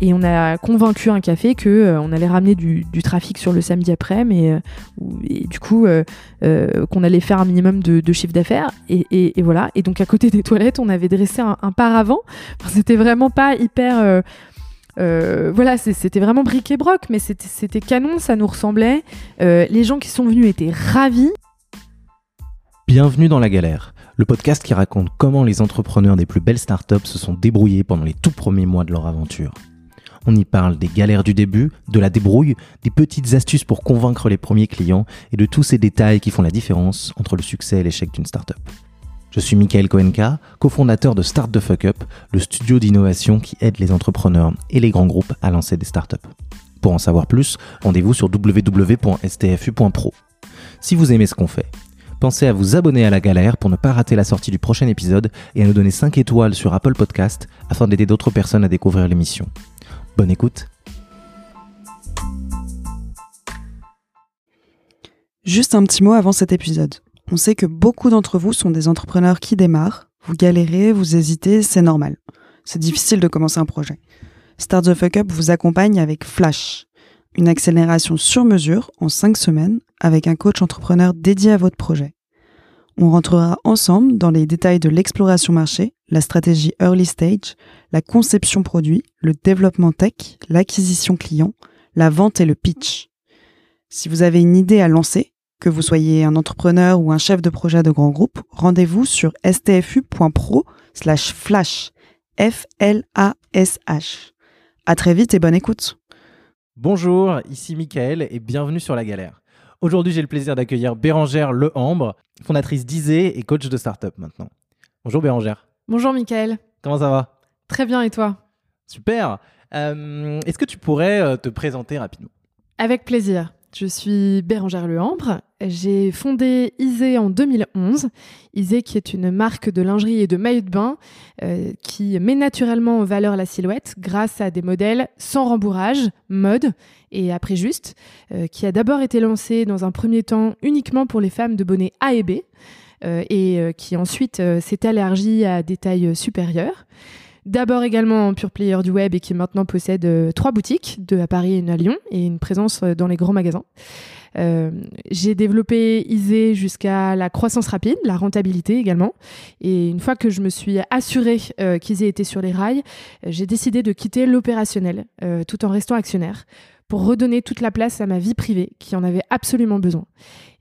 Et on a convaincu un café que euh, on allait ramener du, trafic sur le samedi après, mais euh, et du coup qu'on allait faire un minimum de, chiffre d'affaires. Et, voilà. Et donc à côté des toilettes, on avait dressé un, paravent. c'était vraiment pas hyper voilà, c'était vraiment bric et broc, mais c'était canon, ça nous ressemblait. les gens qui sont venus étaient ravis. Bienvenue dans la galère, le podcast qui raconte comment les entrepreneurs des plus belles startups se sont débrouillés pendant les tout premiers mois de leur aventure. On y parle des galères du début, de la débrouille, des petites astuces pour convaincre les premiers clients et de tous ces détails qui font la différence entre le succès et l'échec d'une startup. Je suis Michael Koenka, cofondateur de Start the Fuck Up, le studio d'innovation qui aide les entrepreneurs et les grands groupes à lancer des startups. Pour en savoir plus, rendez-vous sur www.stfu.pro. Si vous aimez ce qu'on fait, Pensez à vous abonner à la galère pour ne pas rater la sortie du prochain épisode et à nous donner 5 étoiles sur Apple Podcast afin d'aider d'autres personnes à découvrir l'émission. Bonne écoute Juste un petit mot avant cet épisode. On sait que beaucoup d'entre vous sont des entrepreneurs qui démarrent, vous galérez, vous hésitez, c'est normal. C'est difficile de commencer un projet. Start the Fuck Up vous accompagne avec Flash, une accélération sur mesure en 5 semaines avec un coach entrepreneur dédié à votre projet. On rentrera ensemble dans les détails de l'exploration marché, la stratégie early stage, la conception produit, le développement tech, l'acquisition client, la vente et le pitch. Si vous avez une idée à lancer, que vous soyez un entrepreneur ou un chef de projet de grand groupe, rendez-vous sur stfu.pro slash flash. F-L-A-S-H. À très vite et bonne écoute. Bonjour, ici Michael et bienvenue sur La Galère. Aujourd'hui, j'ai le plaisir d'accueillir Bérangère Lehambre, fondatrice d'Isée et coach de start-up maintenant. Bonjour Bérangère. Bonjour Michael. Comment ça va? Très bien et toi? Super. Euh, est-ce que tu pourrais euh, te présenter rapidement? Avec plaisir. Je suis Bérangère Lehambre. J'ai fondé Isée en 2011. Isée qui est une marque de lingerie et de maillot de bain euh, qui met naturellement en valeur la silhouette grâce à des modèles sans rembourrage, mode et après juste, euh, qui a d'abord été lancé dans un premier temps uniquement pour les femmes de bonnet A et B et qui ensuite s'est élargi à des tailles supérieures. D'abord également en pure player du web et qui maintenant possède euh, trois boutiques, deux à Paris et une à Lyon, et une présence euh, dans les grands magasins. Euh, j'ai développé Isée jusqu'à la croissance rapide, la rentabilité également. Et une fois que je me suis assurée euh, qu'Isée était sur les rails, j'ai décidé de quitter l'opérationnel tout en restant actionnaire pour redonner toute la place à ma vie privée qui en avait absolument besoin.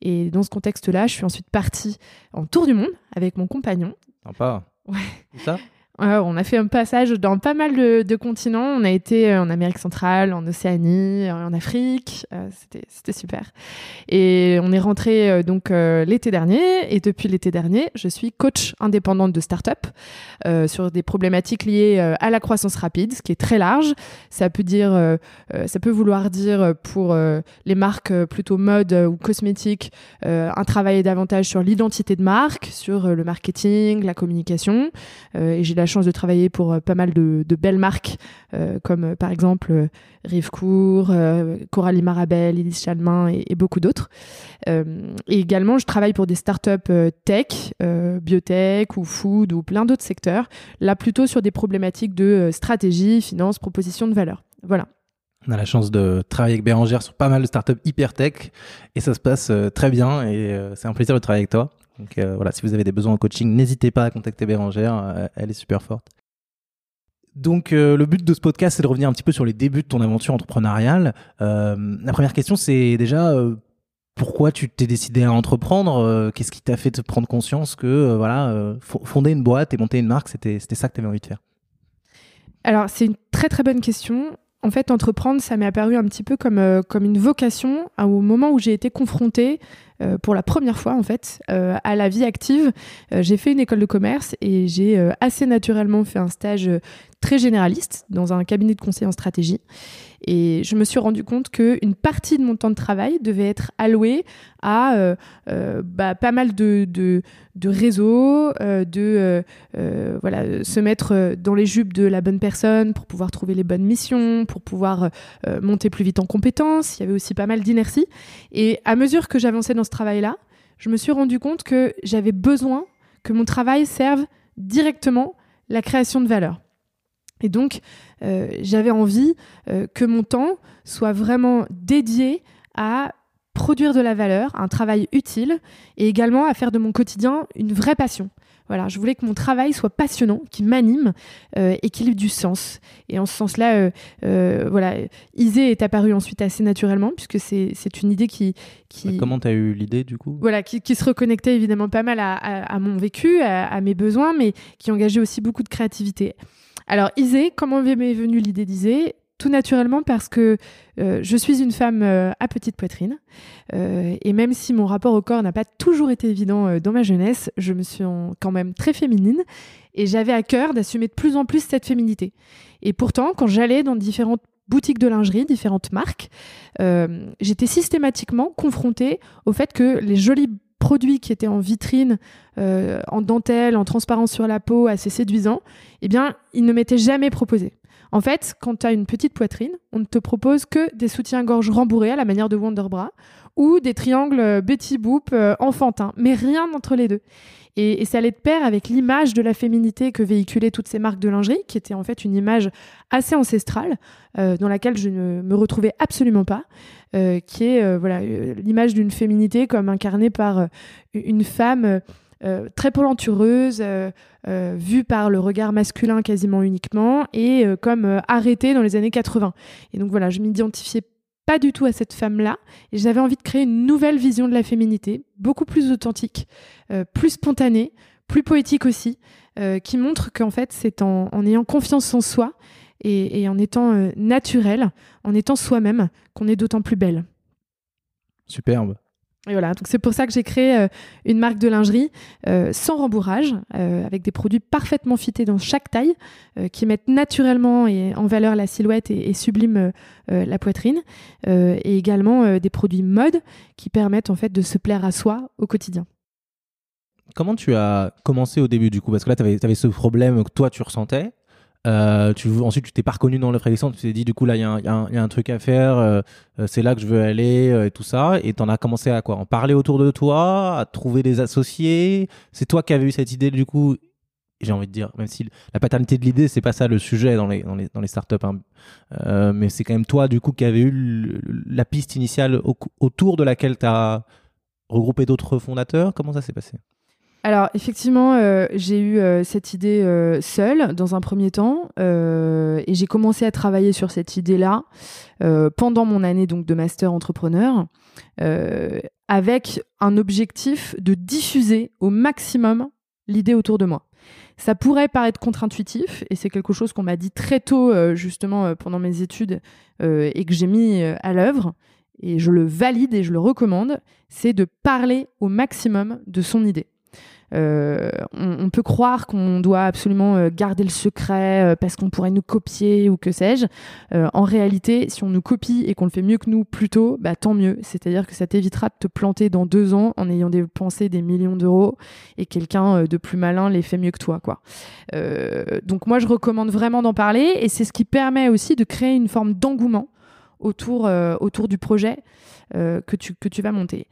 Et dans ce contexte-là, je suis ensuite partie en tour du monde avec mon compagnon. Sympa. Ouais. ça? On a fait un passage dans pas mal de, continents. On a été euh, en Amérique centrale, en Océanie, en Afrique. Euh, c'était super. Et on est rentré euh, donc l'été dernier. Et depuis l'été dernier, je suis coach indépendante de start-up sur des problématiques liées à la croissance rapide, ce qui est très large. Ça peut dire, ça peut vouloir dire pour les marques plutôt mode ou cosmétiques, un travail davantage sur l'identité de marque, sur le marketing, la communication. et j'ai la chance de travailler pour euh, pas mal de, belles marques, euh, comme euh, par exemple Rivecourt, Coralie Marabel, Elise Chalmin et, beaucoup d'autres. et également, je travaille pour des startups tech, biotech ou food ou plein d'autres secteurs, là plutôt sur des problématiques de stratégie, finance, proposition de valeur. Voilà. On a la chance de travailler avec Bérangère sur pas mal de startups hyper tech et ça se passe très bien et c'est un plaisir de travailler avec toi. Donc euh, voilà, si vous avez des besoins en coaching, n'hésitez pas à contacter Bérangère, euh, elle est super forte. Donc euh, le but de ce podcast, c'est de revenir un petit peu sur les débuts de ton aventure entrepreneuriale. la première question, c'est déjà pourquoi tu t'es décidé à entreprendre? Qu'est-ce qui t'a fait te prendre conscience que voilà, fonder une boîte et monter une marque, c'était ça que tu avais envie de faire? Alors c'est une très très bonne question. En fait, entreprendre, ça m'est apparu un petit peu comme, comme une vocation au moment où j'ai été confrontée euh, pour la première fois en fait euh, à la vie active. Euh, j'ai fait une école de commerce et j'ai assez naturellement fait un stage très généraliste dans un cabinet de conseil en stratégie. Et je me suis rendu compte qu'une partie de mon temps de travail devait être allouée à euh, euh, bah, pas mal de, réseaux, euh, de voilà, se mettre dans les jupes de la bonne personne pour pouvoir trouver les bonnes missions, pour pouvoir monter plus vite en compétences. Il y avait aussi pas mal d'inertie. Et à mesure que j'avançais dans ce travail-là, je me suis rendu compte que j'avais besoin que mon travail serve directement la création de valeur. Et donc, j'avais envie que mon temps soit vraiment dédié à produire de la valeur, un travail utile, et également à faire de mon quotidien une vraie passion. Voilà, je voulais que mon travail soit passionnant, qui m'anime euh, et qu'il ait du sens. Et en ce sens-là, euh, euh, voilà, Isée est apparue ensuite assez naturellement, puisque c'est une idée qui... qui... Bah, comment tu as eu l'idée du coup? Voilà, qui, se reconnectait évidemment pas mal à, mon vécu, à, à, mes besoins, mais qui engageait aussi beaucoup de créativité. Alors Isée, comment m'est venue l'idée d'Isée tout naturellement parce que euh, je suis une femme euh, à petite poitrine. Euh, et même si mon rapport au corps n'a pas toujours été évident dans ma jeunesse, je me suis quand même très féminine et j'avais à cœur d'assumer de plus en plus cette féminité. Et pourtant, quand j'allais dans différentes boutiques de lingerie, différentes marques, j'étais systématiquement confrontée au fait que les jolis produits qui étaient en vitrine, en dentelle, en transparence sur la peau, assez séduisants, eh bien, ils ne m'étaient jamais proposés. En fait, quand tu as une petite poitrine, on ne te propose que des soutiens-gorge rembourrés à la manière de Wonderbra ou des triangles euh, Betty Boop euh, enfantins, mais rien entre les deux. Et, ça allait de pair avec l'image de la féminité que véhiculaient toutes ces marques de lingerie, qui était en fait une image assez ancestrale, euh, dans laquelle je ne me retrouvais absolument pas, qui est voilà l'image d'une féminité comme incarnée par une femme euh, très polentureuse, euh, euh, vue par le regard masculin quasiment uniquement, et comme arrêtée dans les années 80. Et donc voilà, je m'identifiais pas du tout à cette femme-là, et j'avais envie de créer une nouvelle vision de la féminité, beaucoup plus authentique, plus spontanée, plus poétique aussi, qui montre qu'en fait c'est en, ayant confiance en soi et, en étant naturel, en étant soi-même, qu'on est d'autant plus belle. Superbe. Et voilà, donc c'est pour ça que j'ai créé euh, une marque de lingerie euh, sans rembourrage, euh, avec des produits parfaitement fités dans chaque taille, qui mettent naturellement et en valeur la silhouette et, subliment la poitrine, et également des produits mode qui permettent en fait de se plaire à soi au quotidien. Comment tu as commencé au début du coup? Parce que là, tu avais, ce problème que toi tu ressentais. Euh, tu, ensuite, tu t'es pas reconnu dans l'offre existante, tu t'es dit, du coup, là, il y, a un truc à faire, euh, euh, c'est là que je veux aller, et tout ça. Et tu en as commencé à quoi? En parler autour de toi, à trouver des associés? C'est toi qui avais eu cette idée, du coup, j'ai envie de dire, même si la paternité de l'idée, c'est pas ça le sujet dans les, startups, hein. mais c'est quand même toi, du coup, qui avait eu la piste initiale autour de laquelle tu as regroupé d'autres fondateurs. Comment ça s'est passé? Alors effectivement, euh, j'ai eu euh, cette idée euh, seule dans un premier temps et j'ai commencé à travailler sur cette idée-là pendant mon année donc de master entrepreneur avec un objectif de diffuser au maximum l'idée autour de moi. Ça pourrait paraître contre-intuitif et c'est quelque chose qu'on m'a dit très tôt justement pendant mes études et que j'ai mis à l'œuvre et je le valide et je le recommande, c'est de parler au maximum de son idée. Euh, on, peut croire qu'on doit absolument euh, garder le secret euh, parce qu'on pourrait nous copier ou que sais-je. en réalité, si on nous copie et qu'on le fait mieux que nous plus tôt, bah, tant mieux. C'est-à-dire que ça t'évitera de te planter dans deux ans en ayant dépensé des millions d'euros et quelqu'un de plus malin les fait mieux que toi. Quoi. donc moi, je recommande vraiment d'en parler et c'est ce qui permet aussi de créer une forme d'engouement autour, autour du projet que, tu, que tu vas monter.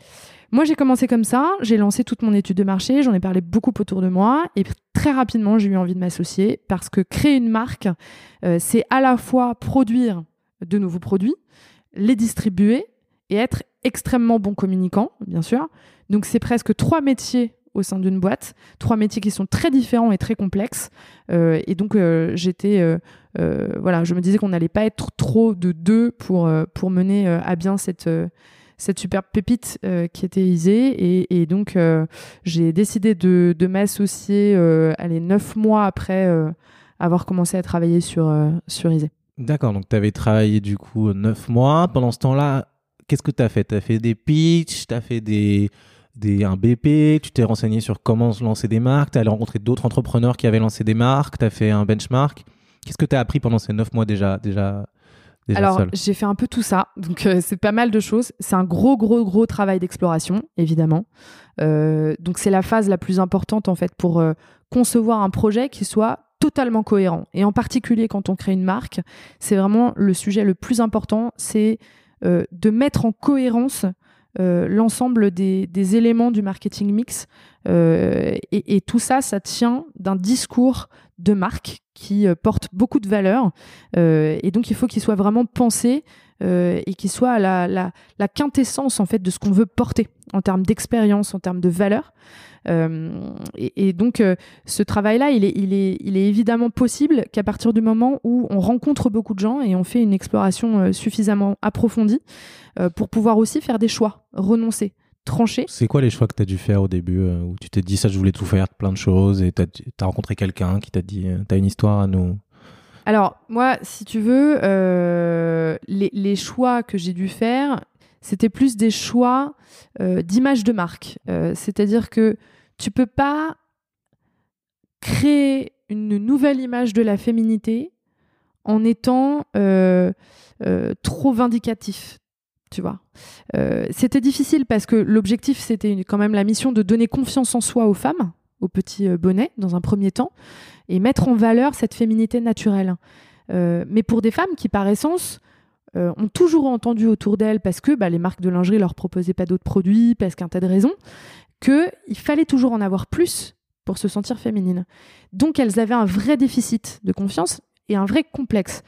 Moi, j'ai commencé comme ça, j'ai lancé toute mon étude de marché, j'en ai parlé beaucoup autour de moi, et très rapidement, j'ai eu envie de m'associer parce que créer une marque, euh, c'est à la fois produire de nouveaux produits, les distribuer et être extrêmement bon communicant, bien sûr. Donc, c'est presque trois métiers au sein d'une boîte, trois métiers qui sont très différents et très complexes. Euh, et donc, euh, j'étais, voilà, je me disais qu'on n'allait pas être trop de deux pour, pour mener à bien cette cette superbe pépite euh, qui était Isée. Et, donc, euh, j'ai décidé de, m'associer euh, allez, neuf mois après avoir commencé à travailler sur, sur Isée. D'accord, donc tu avais travaillé du coup neuf mois. Pendant ce temps-là, qu'est-ce que tu as fait? Tu as fait des pitchs, tu as fait des, des, un BP, tu t'es renseigné sur comment lancer des marques, tu as allé rencontrer d'autres entrepreneurs qui avaient lancé des marques, tu as fait un benchmark. Qu'est-ce que tu as appris pendant ces neuf mois déjà, déjà alors, j'ai fait un peu tout ça, donc euh, c'est pas mal de choses. C'est un gros, gros, gros travail d'exploration, évidemment. Euh, donc, c'est la phase la plus importante, en fait, pour euh, concevoir un projet qui soit totalement cohérent. Et en particulier, quand on crée une marque, c'est vraiment le sujet le plus important, c'est de mettre en cohérence l'ensemble des, éléments du marketing mix. Et, et, tout ça, ça tient d'un discours de marque qui porte beaucoup de valeur. et donc, il faut qu'il soit vraiment pensé et qu'il soit la, quintessence en fait de ce qu'on veut porter en termes d'expérience, en termes de valeur. Euh, et, donc, euh, ce travail-là, il est, il, est, il est évidemment possible qu'à partir du moment où on rencontre beaucoup de gens et on fait une exploration euh, suffisamment approfondie pour pouvoir aussi faire des choix, renoncer trancher. C'est quoi les choix que tu as dû faire au début où tu t'es dit ça, je voulais tout faire, plein de choses et tu as, rencontré quelqu'un qui t'a dit tu as une histoire à nous Alors, moi, si tu veux, les, les, choix que j'ai dû faire, c'était plus des choix d'image de marque. C'est-à-dire que tu peux pas créer une nouvelle image de la féminité en étant euh, euh, trop vindicatif. Tu vois, euh, c'était difficile parce que l'objectif c'était quand même la mission de donner confiance en soi aux femmes, aux petits bonnets dans un premier temps, et mettre en valeur cette féminité naturelle. mais pour des femmes qui, par essence, ont toujours entendu autour d'elles parce que bah, les marques de lingerie leur proposaient pas d'autres produits, parce qu'un tas de raisons, qu'il fallait toujours en avoir plus pour se sentir féminine. Donc elles avaient un vrai déficit de confiance et un vrai complexe.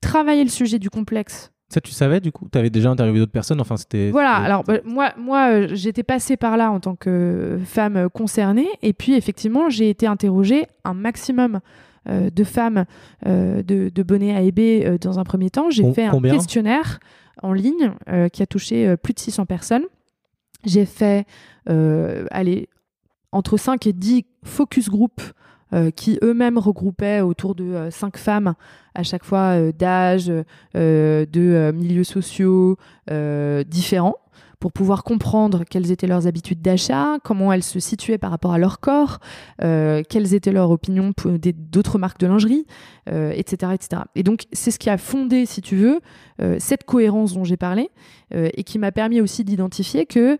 Travailler le sujet du complexe. Ça, tu savais du coup? Tu avais déjà interviewé d'autres personnes? Enfin, c'était. Voilà, alors bah, moi, moi euh, j'étais passée par là en tant que femme concernée. Et puis, effectivement, j'ai été interrogée un maximum euh, de femmes euh, de, de bonnet A et B dans un premier temps. J'ai fait un questionnaire en ligne qui a touché plus de 600 personnes. J'ai fait euh, allez, entre 5 et 10 focus group euh, qui eux-mêmes regroupaient autour de euh, cinq femmes à chaque fois d'âge, de milieux sociaux différents pour pouvoir comprendre quelles étaient leurs habitudes d'achat, comment elles se situaient par rapport à leur corps, euh, quelles étaient leurs opinions d'autres marques de lingerie, euh, etc., etc. Et donc, c'est ce qui a fondé, si tu veux, euh, cette cohérence dont j'ai parlé et qui m'a permis aussi d'identifier que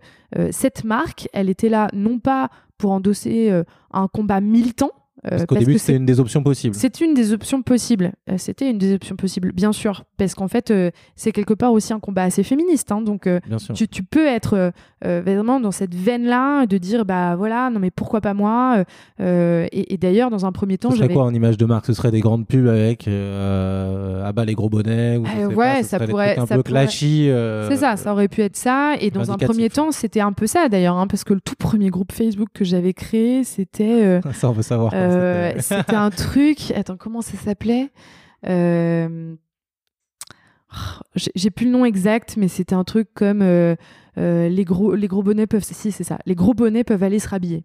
cette marque, elle était là non pas pour endosser un combat militant, euh, parce qu'au début, c'était une des options possibles. C'est une des options possibles. Euh, c'était une des options possibles, bien sûr. Parce qu'en fait, euh, c'est quelque part aussi un combat assez féministe. Hein, donc, tu, tu, peux être vraiment dans cette veine-là de dire, bah voilà, non mais pourquoi pas moi Et, d'ailleurs, dans un premier temps, Ce serait quoi en image de marque? Ce serait des grandes pubs avec ah bah les gros bonnets ou Ouais, ça pourrait. un ça peu clashy. C'est ça, ça aurait pu être ça. Et dans un premier temps, c'était un peu ça d'ailleurs, hein, parce que le tout premier groupe Facebook que j'avais créé, c'était. ça, on veut savoir. Euh, c'était un truc. Attends, comment ça s'appelait? Euh, J'ai plus le nom exact, mais c'était un truc comme euh, les gros les gros bonnets peuvent. Si c'est ça. Les gros bonnets peuvent aller se rhabiller.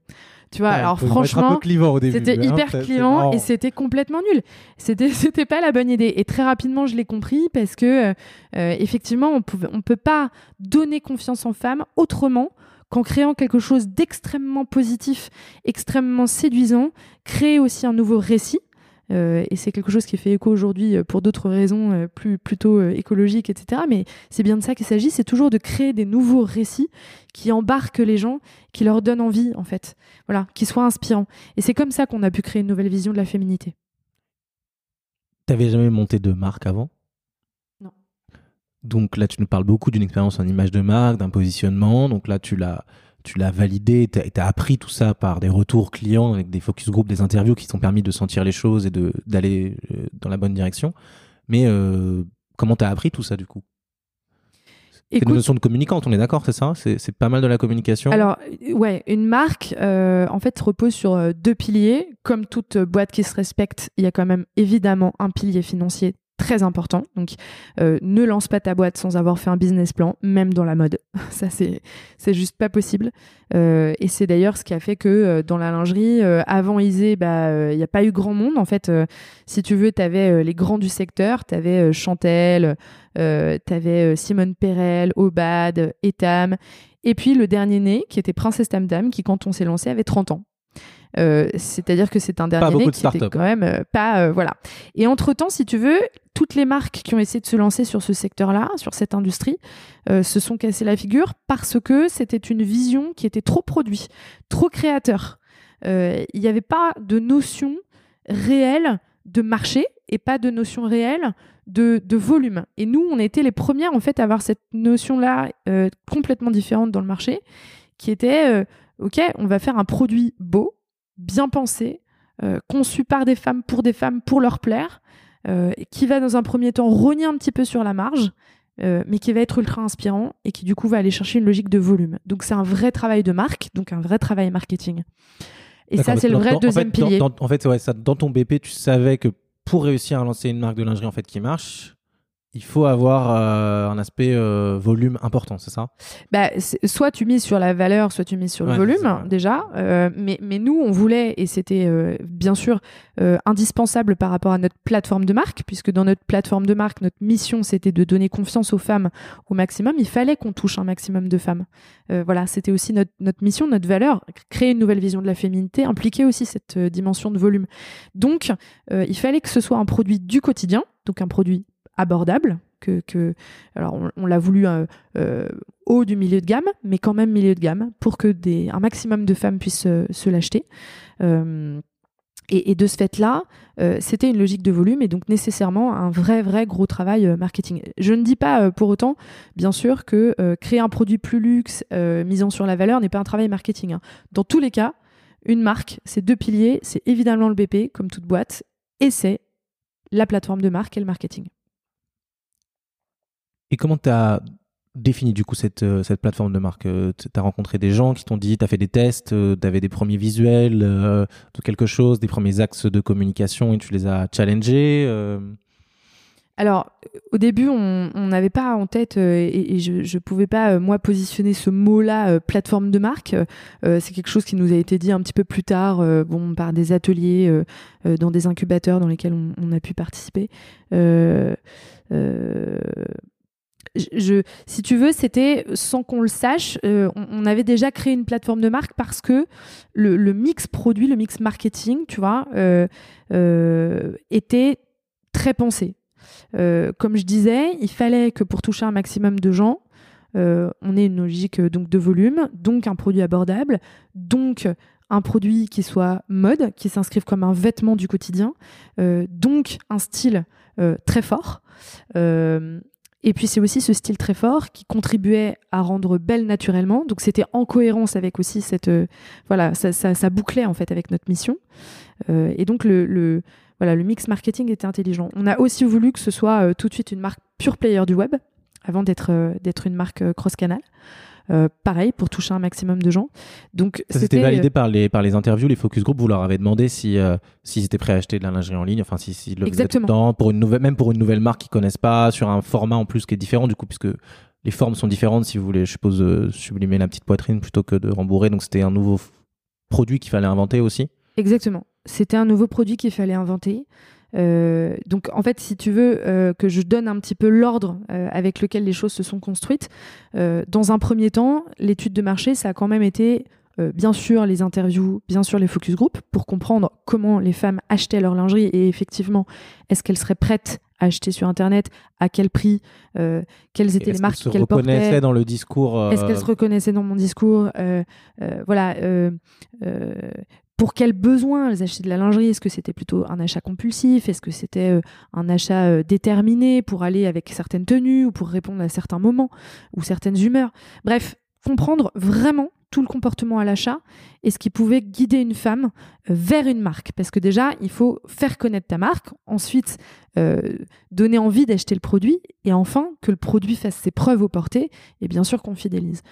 Tu vois, alors franchement, c'était hein, hyper clivant et c'était complètement nul. C'était c'était pas la bonne idée. Et très rapidement, je l'ai compris parce que effectivement, on pouvait on peut pas donner confiance en femmes autrement qu'en créant quelque chose d'extrêmement positif, extrêmement séduisant, créer aussi un nouveau récit. Euh, et c'est quelque chose qui fait écho aujourd'hui euh, pour d'autres raisons euh, plus plutôt écologiques, etc. Mais c'est bien de ça qu'il s'agit, c'est toujours de créer des nouveaux récits qui embarquent les gens, qui leur donnent envie, en fait, voilà, qui soient inspirants. Et c'est comme ça qu'on a pu créer une nouvelle vision de la féminité. T'avais jamais monté de marque avant? Donc là, tu nous parles beaucoup d'une expérience en image de marque, d'un positionnement. Donc là, tu l'as, tu l'as validé, tu as, appris tout ça par des retours clients avec des focus group, des interviews qui t'ont permis de sentir les choses et d'aller euh, dans la bonne direction. Mais euh, comment tu as appris tout ça du coup? C'est une notion de communicante, on est d'accord, c'est ça? C'est, pas mal de la communication? Alors, ouais, une marque, euh, en fait, repose sur deux piliers. Comme toute boîte qui se respecte, il y a quand même évidemment un pilier financier très important. Donc, euh, ne lance pas ta boîte sans avoir fait un business plan, même dans la mode. Ça, c'est, juste pas possible. Euh, et c'est d'ailleurs ce qui a fait que euh, dans la lingerie, avant Isée, bah, il n'y a pas eu grand monde. En fait, si tu veux, tu avais les grands du secteur. Tu avais Chantel, tu Simone Perel, Obad, Etam. Et puis le dernier né, qui était Princesse Tam qui, quand on s'est lancé, avait 30 ans. Euh, c'est-à-dire que c'est un dernier qui était quand même euh, pas euh, voilà. Et entre temps, si tu veux, toutes les marques qui ont essayé de se lancer sur ce secteur-là, sur cette industrie, se sont cassées la figure parce que c'était une vision qui était trop produit, trop créateur. Il n'y avait pas de notion réelle de marché et pas de notion réelle de, de, volume. Et nous, on était les premières en fait à avoir cette notion-là complètement différente dans le marché, qui était ok, on va faire un produit beau, bien pensé, conçu par des femmes, pour des femmes, pour leur plaire, qui va dans un premier temps rogner un petit peu sur la marge, mais qui va être ultra inspirant et qui du coup va aller chercher une logique de volume. Donc c'est un vrai travail de marque, donc un vrai travail marketing. Et ça, c'est le vrai deuxième pilier. en fait, ouais, ça, dans ton BP, tu savais que pour réussir à lancer une marque de lingerie en fait qui marche, il faut avoir euh, un aspect euh, volume important, c'est ça? Bah, Soit tu mises sur la valeur, soit tu mises sur le volume, déjà. Euh, mais, mais nous, on voulait, et c'était bien sûr indispensable par rapport à notre plateforme de marque, puisque dans notre plateforme de marque, notre mission, c'était de donner confiance aux femmes au maximum. Il fallait qu'on touche un maximum de femmes. voilà, c'était aussi notre, notre mission, notre valeur. Créer une nouvelle vision de la féminité impliquait aussi cette dimension de volume. Donc, il fallait que ce soit un produit du quotidien, donc un produit abordable. Que, que alors on, l'a voulu euh, euh, haut du milieu de gamme, mais quand même milieu de gamme, pour que des, un maximum de femmes puissent euh, se l'acheter. Et, de ce fait-là, c'était une logique de volume et donc nécessairement un vrai, vrai gros travail marketing. Je ne dis pas pour autant, bien sûr, que créer un produit plus luxe, misant sur la valeur, n'est pas un travail marketing. Hein. Dans tous les cas, une marque, c'est deux piliers, c'est évidemment le BP, comme toute boîte, et c'est la plateforme de marque et le marketing. Et comment tu as défini du coup cette, euh, cette plateforme de marque euh, Tu as rencontré des gens qui t'ont dit, tu as fait des tests, euh, tu avais des premiers visuels de quelque chose, des premiers axes de communication et tu les as challengés alors, au début, on n'avait pas en tête, et, je ne pouvais pas, moi, positionner ce mot-là, plateforme de marque. c'est quelque chose qui nous a été dit un petit peu plus tard, bon, par des ateliers, dans des incubateurs dans lesquels on, on a pu participer si tu veux, c'était sans qu'on le sache, euh, on, avait déjà créé une plateforme de marque parce que le, mix produit, le mix marketing, tu vois, euh, euh, était très pensé. comme je disais, il fallait que pour toucher un maximum de gens, on ait une logique donc de volume, donc un produit abordable, donc un produit qui soit mode, qui s'inscrive comme un vêtement du quotidien, donc un style très fort. Et puis c'est aussi ce style très fort qui contribuait à rendre belle naturellement. Donc c'était en cohérence avec aussi cette euh, voilà ça, ça, bouclait en fait avec notre mission. Euh, et donc le, le, voilà le mix marketing était intelligent. On a aussi voulu que ce soit euh, tout de suite une marque pure player du web avant d'être d'être une marque cross canal. Euh, pareil pour toucher un maximum de gens. Donc c'était validé euh, par les par les interviews, les focus group. Vous leur avez demandé si euh, s'ils étaient prêts à acheter de la lingerie en ligne, enfin si, si le Exactement. pour une nouvelle même pour une nouvelle marque qu'ils connaissent pas, sur un format en plus qui est différent du coup puisque les formes sont différentes si vous voulez, je suppose, sublimer la petite poitrine plutôt que de rembourrer. Donc c'était un nouveau produit qu'il fallait inventer aussi. Exactement. C'était un nouveau produit qu'il fallait inventer. Euh, donc en fait, si tu veux euh, que je donne un petit peu l'ordre euh, avec lequel les choses se sont construites, dans un premier temps, l'étude de marché, ça a quand même été bien sûr les interviews, bien sûr les focus group, pour comprendre comment les femmes achetaient leur lingerie et effectivement, est-ce qu'elles seraient prêtes à acheter sur Internet, à quel prix, quelles étaient les marques qu'elles portaient. Est-ce qu'elles se reconnaissaient dans le discours Est-ce qu'elles se reconnaissaient dans mon discours Voilà pour quels besoins elles achetaient de la lingerie? Est-ce que c'était plutôt un achat compulsif? Est-ce que c'était euh, un achat euh, déterminé pour aller avec certaines tenues ou pour répondre à certains moments ou certaines humeurs? Bref, comprendre vraiment tout le comportement à l'achat et ce qui pouvait guider une femme euh, vers une marque. Parce que déjà, il faut faire connaître ta marque, ensuite donner envie d'acheter le produit, et enfin que le produit fasse ses preuves au portées, et bien sûr qu'on fidélise.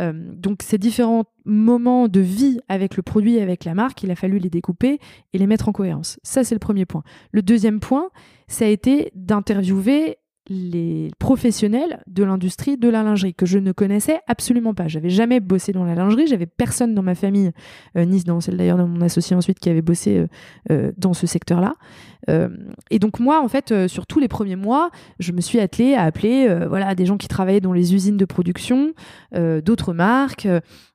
Euh, donc ces différents moments de vie avec le produit et avec la marque, il a fallu les découper et les mettre en cohérence. Ça, c'est le premier point. Le deuxième point, ça a été d'interviewer les professionnels de l'industrie de la lingerie que je ne connaissais absolument pas. J'avais jamais bossé dans la lingerie, j'avais personne dans ma famille, euh, ni dans celle d'ailleurs de mon associé ensuite qui avait bossé euh, euh, dans ce secteur-là. et donc moi, en fait, sur tous les premiers mois, je me suis attelée à appeler voilà des gens qui travaillaient dans les usines de production, d'autres marques,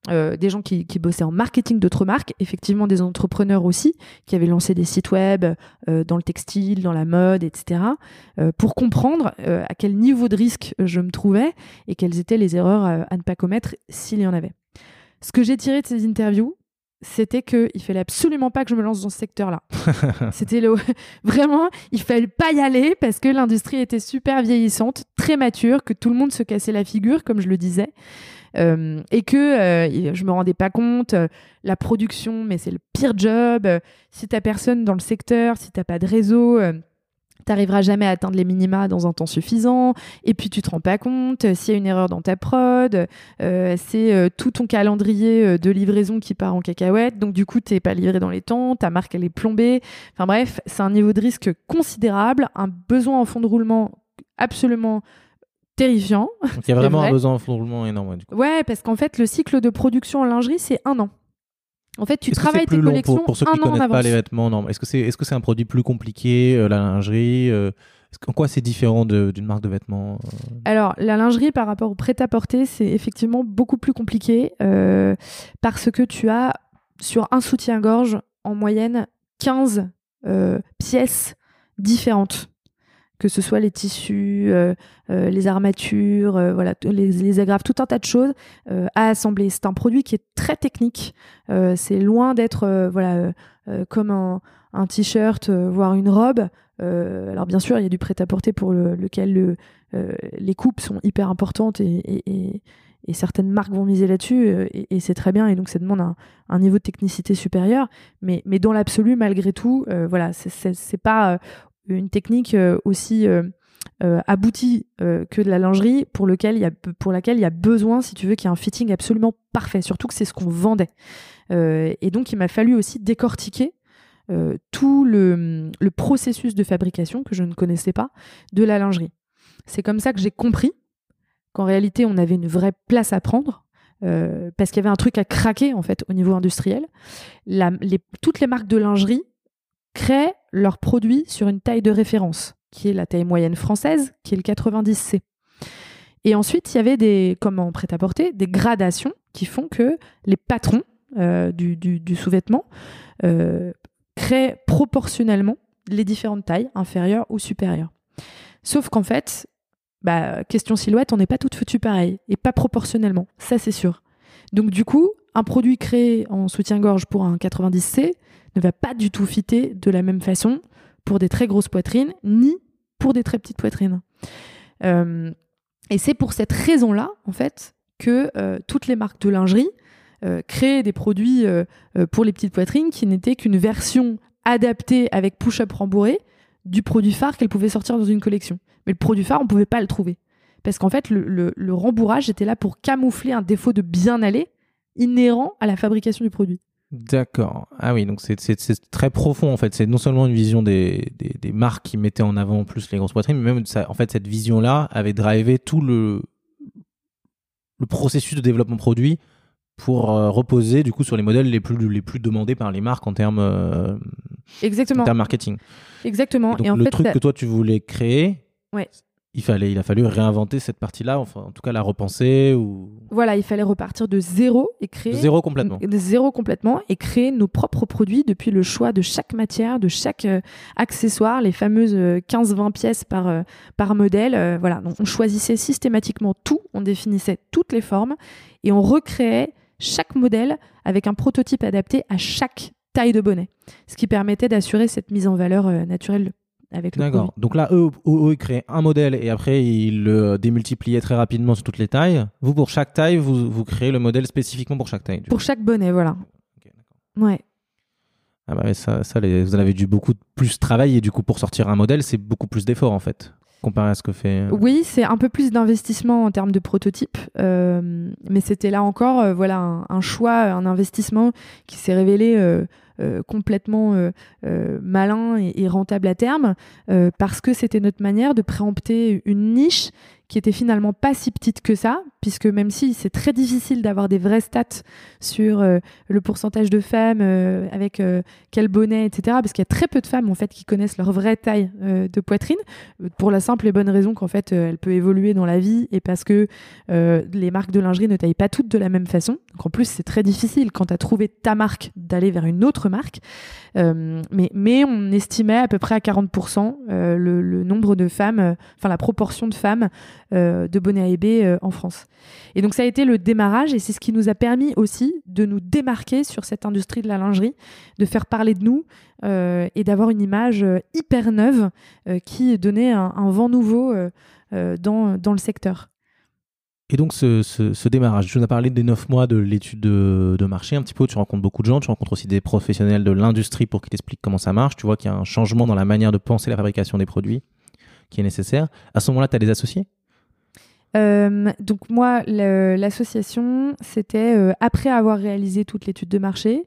des gens qui, qui, bossaient en marketing d'autres marques, effectivement des entrepreneurs aussi qui avaient lancé des sites web dans le textile, dans la mode, etc. pour comprendre euh, à quel niveau de risque je me trouvais et quelles étaient les erreurs euh, à, ne pas commettre s'il y en avait. Ce que j'ai tiré de ces interviews, c'était qu'il fallait absolument pas que je me lance dans ce secteur-là. c'était le... vraiment, il fallait pas y aller parce que l'industrie était super vieillissante, très mature, que tout le monde se cassait la figure, comme je le disais. Euh, et que euh, je me rendais pas compte, euh, la production, mais c'est le pire job. Si t'as personne dans le secteur, si t'as pas de réseau, t'arriveras jamais à atteindre les minima dans un temps suffisant. Et puis tu te rends pas compte euh, s'il y a une erreur dans ta prod, euh, c'est euh, tout ton calendrier de livraison qui part en cacahuète. Donc du coup t'es pas livré dans les temps, ta marque elle est plombée. Enfin bref, c'est un niveau de risque considérable, un besoin en fond de roulement absolument terrifiant. Donc il y a vraiment vrai. un besoin de fond de roulement énorme. ouais, du coup. Ouais, parce qu'en fait, le cycle de production en lingerie, c'est un an. En fait, tu travailles plus tes collections pour, pour ceux qui en connaissent pas les vêtements non. Est-ce que c'est est-ce que c'est un produit plus compliqué euh, la lingerie euh, En quoi c'est différent d'une marque de vêtements euh? Alors, la lingerie par rapport au prêt-à-porter, c'est effectivement beaucoup plus compliqué parce que tu as sur un soutien-gorge en moyenne 15 euh, pièces différentes. Que ce soit les tissus, euh, euh, les armatures, euh, voilà, les, agrafes, tout un tas de choses à assembler. C'est un produit qui est très technique. C'est loin d'être voilà, comme un, t-shirt, voire une robe. Alors bien sûr, il y a du prêt-à-porter pour le- lequel le, les coupes sont hyper importantes et, certaines marques vont miser là-dessus et, c'est très bien et donc ça demande un, niveau de technicité supérieur. Mais, mais dans l'absolu, malgré tout, voilà, c'est- pas une technique euh, aussi euh, euh, aboutie que de la lingerie pour, lequel y a, pour laquelle il y a besoin, si tu veux, qu'il y ait un fitting absolument parfait. Surtout que c'est ce qu'on vendait. Et donc il m'a fallu aussi décortiquer tout le, processus de fabrication que je ne connaissais pas de la lingerie. C'est comme ça que j'ai compris qu'en réalité, on avait une vraie place à prendre. parce qu'il y avait un truc à craquer en fait au niveau industriel. Toutes les marques de lingerie créent leurs produits sur une taille de référence, qui est la taille moyenne française, qui est le 90C. Et ensuite, il y avait des, comme prêt-à-porter, des gradations qui font que les patrons euh, du, sous-vêtement euh, créent proportionnellement les différentes tailles, inférieures ou supérieures. Sauf qu'en fait, bah, question silhouette, on n'est pas toutes foutues pareil, et pas proportionnellement, ça c'est sûr. Donc du coup, un produit créé en soutien-gorge pour un 90C ne va pas du tout fitter de la même façon pour des très grosses poitrines, ni pour des très petites poitrines. Euh, et c'est pour cette raison-là, en fait, que euh, toutes les marques de lingerie euh, créaient des produits pour les petites poitrines qui n'étaient qu'une version adaptée avec push-up rembourré du produit phare qu'elles pouvaient sortir dans une collection. Mais le produit phare, on pouvait pas le trouver. Parce qu'en fait, le, le- le rembourrage était là pour camoufler un défaut de bien-aller inhérent à la fabrication du produit. D'accord. Ah oui, donc c'est- très profond en fait. C'est non seulement une vision des, des, des marques qui mettaient en avant en plus les grosses poitrines, mais même ça, en fait cette vision-là avait drivé tout le, le processus de développement produit pour euh, reposer du coup sur les modèles les plus, les plus demandés par les marques en termes, euh, en Exactement. termes marketing. Exactement. Et donc Et en le fait, truc ça- que toi tu voulais créer, Ouais. Il, fallait, il a fallu réinventer cette partie-là, enfin en tout cas la repenser ou voilà, il fallait repartir de zéro et créer zéro complètement. De zéro complètement et créer nos propres produits depuis le choix de chaque matière, de chaque euh, accessoire, les fameuses euh, 15-20 pièces par, euh, par modèle. euh, voilà, Donc, on choisissait systématiquement tout, on définissait toutes les formes et on recréait chaque modèle avec un prototype adapté à chaque taille de bonnet, ce qui permettait d'assurer cette mise en valeur euh, naturelle avec le D'accord. Donc là, eux, eux, ils créaient un modèle et après, ils le démultipliaient très rapidement sur toutes les tailles. Vous, pour chaque taille, vous, vous créez le modèle spécifiquement pour chaque taille. Pour chaque bonnet, voilà. coup. Ok, d'accord. Ouais. Ah bah ça, ça les- vous en avez dû beaucoup plus travailler. Du coup, pour sortir un modèle, c'est beaucoup plus d'efforts en fait, comparé à ce que fait. euh, Oui, c'est un peu plus d'investissement en termes de prototype, euh, mais c'était là encore euh, voilà un, un choix, un investissement qui s'est révélé euh, complètement euh, euh, malin et, rentable à terme euh, parce que c'était notre manière de préempter une niche qui était finalement pas si petite que ça, puisque même si c'est très difficile d'avoir des vraies stats sur euh, le pourcentage de femmes euh, avec euh, quel bonnet, etc., parce qu'il y a très peu de femmes en fait qui connaissent leur vraie taille de poitrine, pour la simple et bonne raison qu'en fait elle peut évoluer dans la vie et parce que les marques de lingerie ne taillent pas toutes de la même façon. Donc en plus c'est très difficile quand tu as trouvé ta marque d'aller vers une autre marque. Mais, on estimait à peu près à 40% euh, le, nombre de femmes, enfin la proportion de femmes de bonnet à ébé euh, en France. Et donc ça a été le démarrage et c'est ce qui nous a permis aussi de nous démarquer sur cette industrie de la lingerie, de faire parler de nous euh, et d'avoir une image euh, hyper neuve euh, qui donnait un, vent nouveau euh, euh, dans, dans le secteur. Et donc ce, ce, démarrage, tu nous as parlé des neuf mois de l'étude de, de, marché un petit peu, tu rencontres beaucoup de gens, tu rencontres aussi des professionnels de l'industrie pour qu'ils t'expliquent comment ça marche, tu vois qu'il y a un changement dans la manière de penser la fabrication des produits qui est nécessaire. À ce moment-là, tu as des associés? Euh, donc moi, l'association, c'était euh, après avoir réalisé toute l'étude de marché,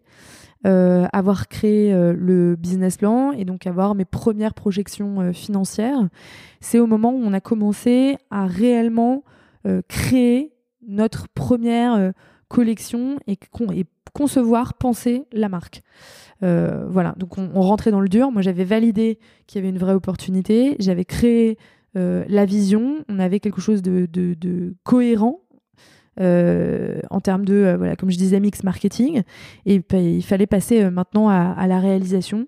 euh, avoir créé le business plan et donc avoir mes premières projections financières. C'est au moment où on a commencé à réellement créer notre première collection et, concevoir, penser la marque. voilà, donc on, on, rentrait dans le dur. Moi, j'avais validé qu'il y avait une vraie opportunité. J'avais créé la vision. On avait quelque chose de, de, de cohérent euh, en termes de, euh, voilà, comme je disais, mix marketing. Et il fallait passer euh, maintenant à, la réalisation.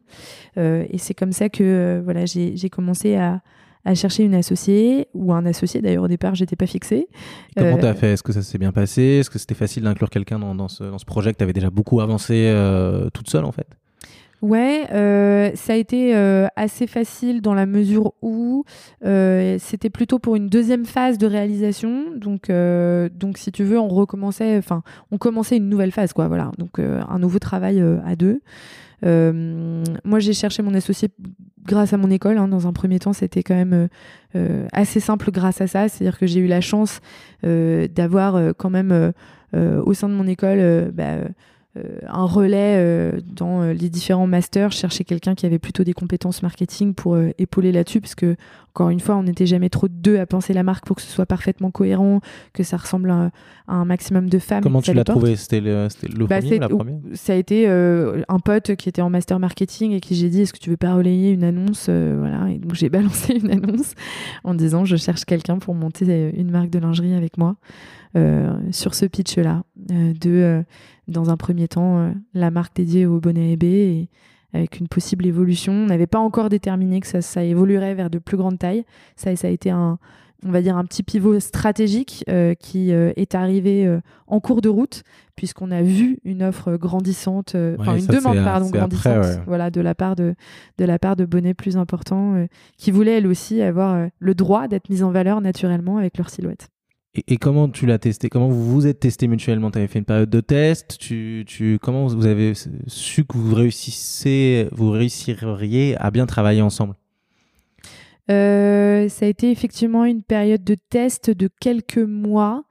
et c'est comme ça que voilà, j'ai commencé à, à, chercher une associée ou un associé. D'ailleurs, au départ, j'étais pas fixée. comment tu as fait? Est-ce que ça s'est bien passé? Est-ce que c'était facile d'inclure quelqu'un dans, dans, ce, dans, ce, projet que tu avais déjà beaucoup avancé toute seule en fait? Ouais, euh, ça a été euh, assez facile dans la mesure où euh, c'était plutôt pour une deuxième phase de réalisation. Donc, donc si tu veux, on recommençait, enfin, on commençait une nouvelle phase, quoi. Voilà, donc un nouveau travail à deux. moi, j'ai cherché mon associé grâce à mon école. Hein. Dans un premier temps, c'était quand même assez simple grâce à ça. C'est-à-dire que j'ai eu la chance d'avoir quand même au sein de mon école. Bah, un relais euh, dans euh, les différents masters, chercher quelqu'un qui avait plutôt des compétences marketing pour épauler là-dessus, parce que encore une fois, on n'était jamais trop deux à penser la marque pour que ce soit parfaitement cohérent, que ça ressemble à, un maximum de femmes. Comment tu l'as trouvé? C'était le, le bah, premier, la première? Ça a été un pote qui était en master marketing et qui j'ai dit est-ce que tu veux pas relayer une annonce Voilà, et donc j'ai balancé une annonce en disant je cherche quelqu'un pour monter une marque de lingerie avec moi. Sur ce pitch-là, de dans un premier temps euh, la marque dédiée au bonnet EB et avec une possible évolution. On n'avait pas encore déterminé que ça, ça, évoluerait vers de plus grandes tailles. Ça, ça a été un, on va dire un petit pivot stratégique euh, qui euh, est arrivé en cours de route puisqu'on a vu une offre grandissante, enfin une demande pardon grandissante, voilà de la part de de la part de bonnets plus importants qui voulaient elles aussi avoir le droit d'être mises en valeur naturellement avec leur silhouette. Et, comment tu l'as testé? Comment vous vous êtes testé mutuellement? Tu avais fait une période de test tu, tu, Comment vous avez su que vous réussissez, vous réussiriez à bien travailler ensemble? Euh, ça a été effectivement une période de test de quelques mois.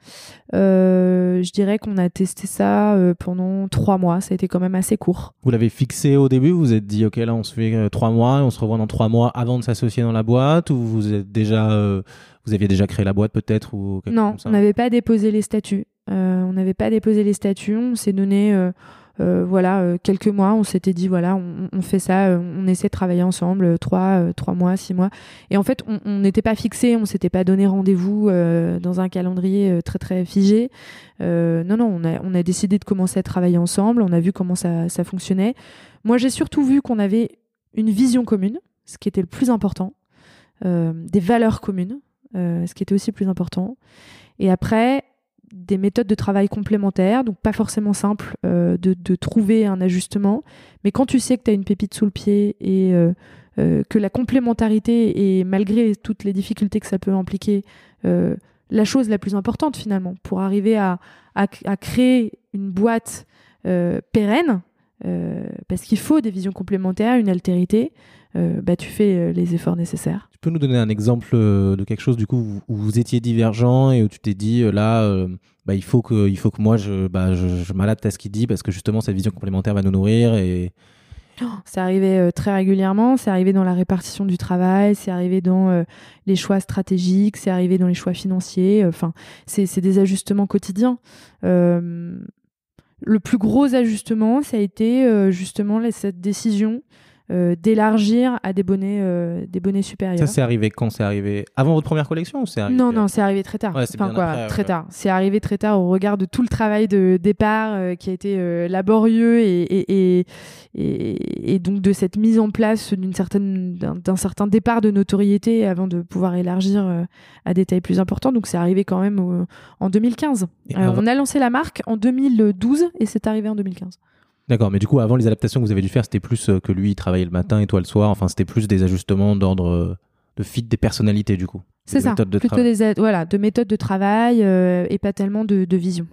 Euh, je dirais qu'on a testé ça euh, pendant trois mois. Ça a été quand même assez court. Vous l'avez fixé au début Vous vous êtes dit, OK, là, on se fait trois mois, on se revoit dans trois mois avant de s'associer dans la boîte Ou vous êtes déjà, vous aviez déjà créé la boîte peut-être ou Non, on n'avait pas déposé les statuts. on n'avait pas déposé les statuts. On s'est donné voilà, euh, quelques mois, on s'était dit, voilà, on, fait ça, euh, on essaie de travailler ensemble, trois, trois mois, six mois. Et en fait, on n'était pas fixé, on s'était pas donné rendez-vous dans un calendrier très, très figé. non, non, on a, on a décidé de commencer à travailler ensemble, on a vu comment ça, ça fonctionnait. Moi, j'ai surtout vu qu'on avait une vision commune, ce qui était le plus important, des valeurs communes, ce qui était aussi le plus important. Et après, des méthodes de travail complémentaires, donc pas forcément simple euh, de, trouver un ajustement, mais quand tu sais que tu as une pépite sous le pied et euh, euh, que la complémentarité et malgré toutes les difficultés que ça peut impliquer, la chose la plus importante finalement pour arriver à, créer une boîte pérenne, parce qu'il faut des visions complémentaires, une altérité, bah, tu fais les efforts nécessaires peux nous donner un exemple euh, de quelque chose du coup où vous étiez divergent et où tu t'es dit euh, là euh, bah, il faut que il faut que moi je bah, je, m'adapte à ce qu'il dit parce que justement cette vision complémentaire va nous nourrir et oh, c'est arrivé très régulièrement, c'est arrivé dans la répartition du travail, c'est arrivé dans les choix stratégiques, c'est arrivé dans les choix financiers. Enfin, c'est des ajustements quotidiens. le plus gros ajustement, ça a été justement cette décision euh, d'élargir à des bonnets, euh, des bonnets supérieurs. Ça, c'est arrivé quand? C'est arrivé avant votre première collection ou c'est arrivé Non, non, c'est arrivé très tard. enfin, quoi, très tard. C'est arrivé très tard au regard de tout le travail de départ euh, qui a été laborieux et, et, et, et, donc de cette mise en place d'une certaine, d'un certain départ de notoriété avant de pouvoir élargir à des tailles plus importantes. Donc, c'est arrivé quand même en 2015. on a lancé la marque en 2012 et c'est arrivé en 2015. D'accord, mais du coup, avant les adaptations que vous avez dû faire, c'était plus euh, que lui, il travaillait le matin et toi le soir. Enfin, c'était plus des ajustements d'ordre euh, de fit des personnalités, du coup. C'est ça, de plutôt travail. des voilà, de méthodes de travail euh, et pas tellement de, de vision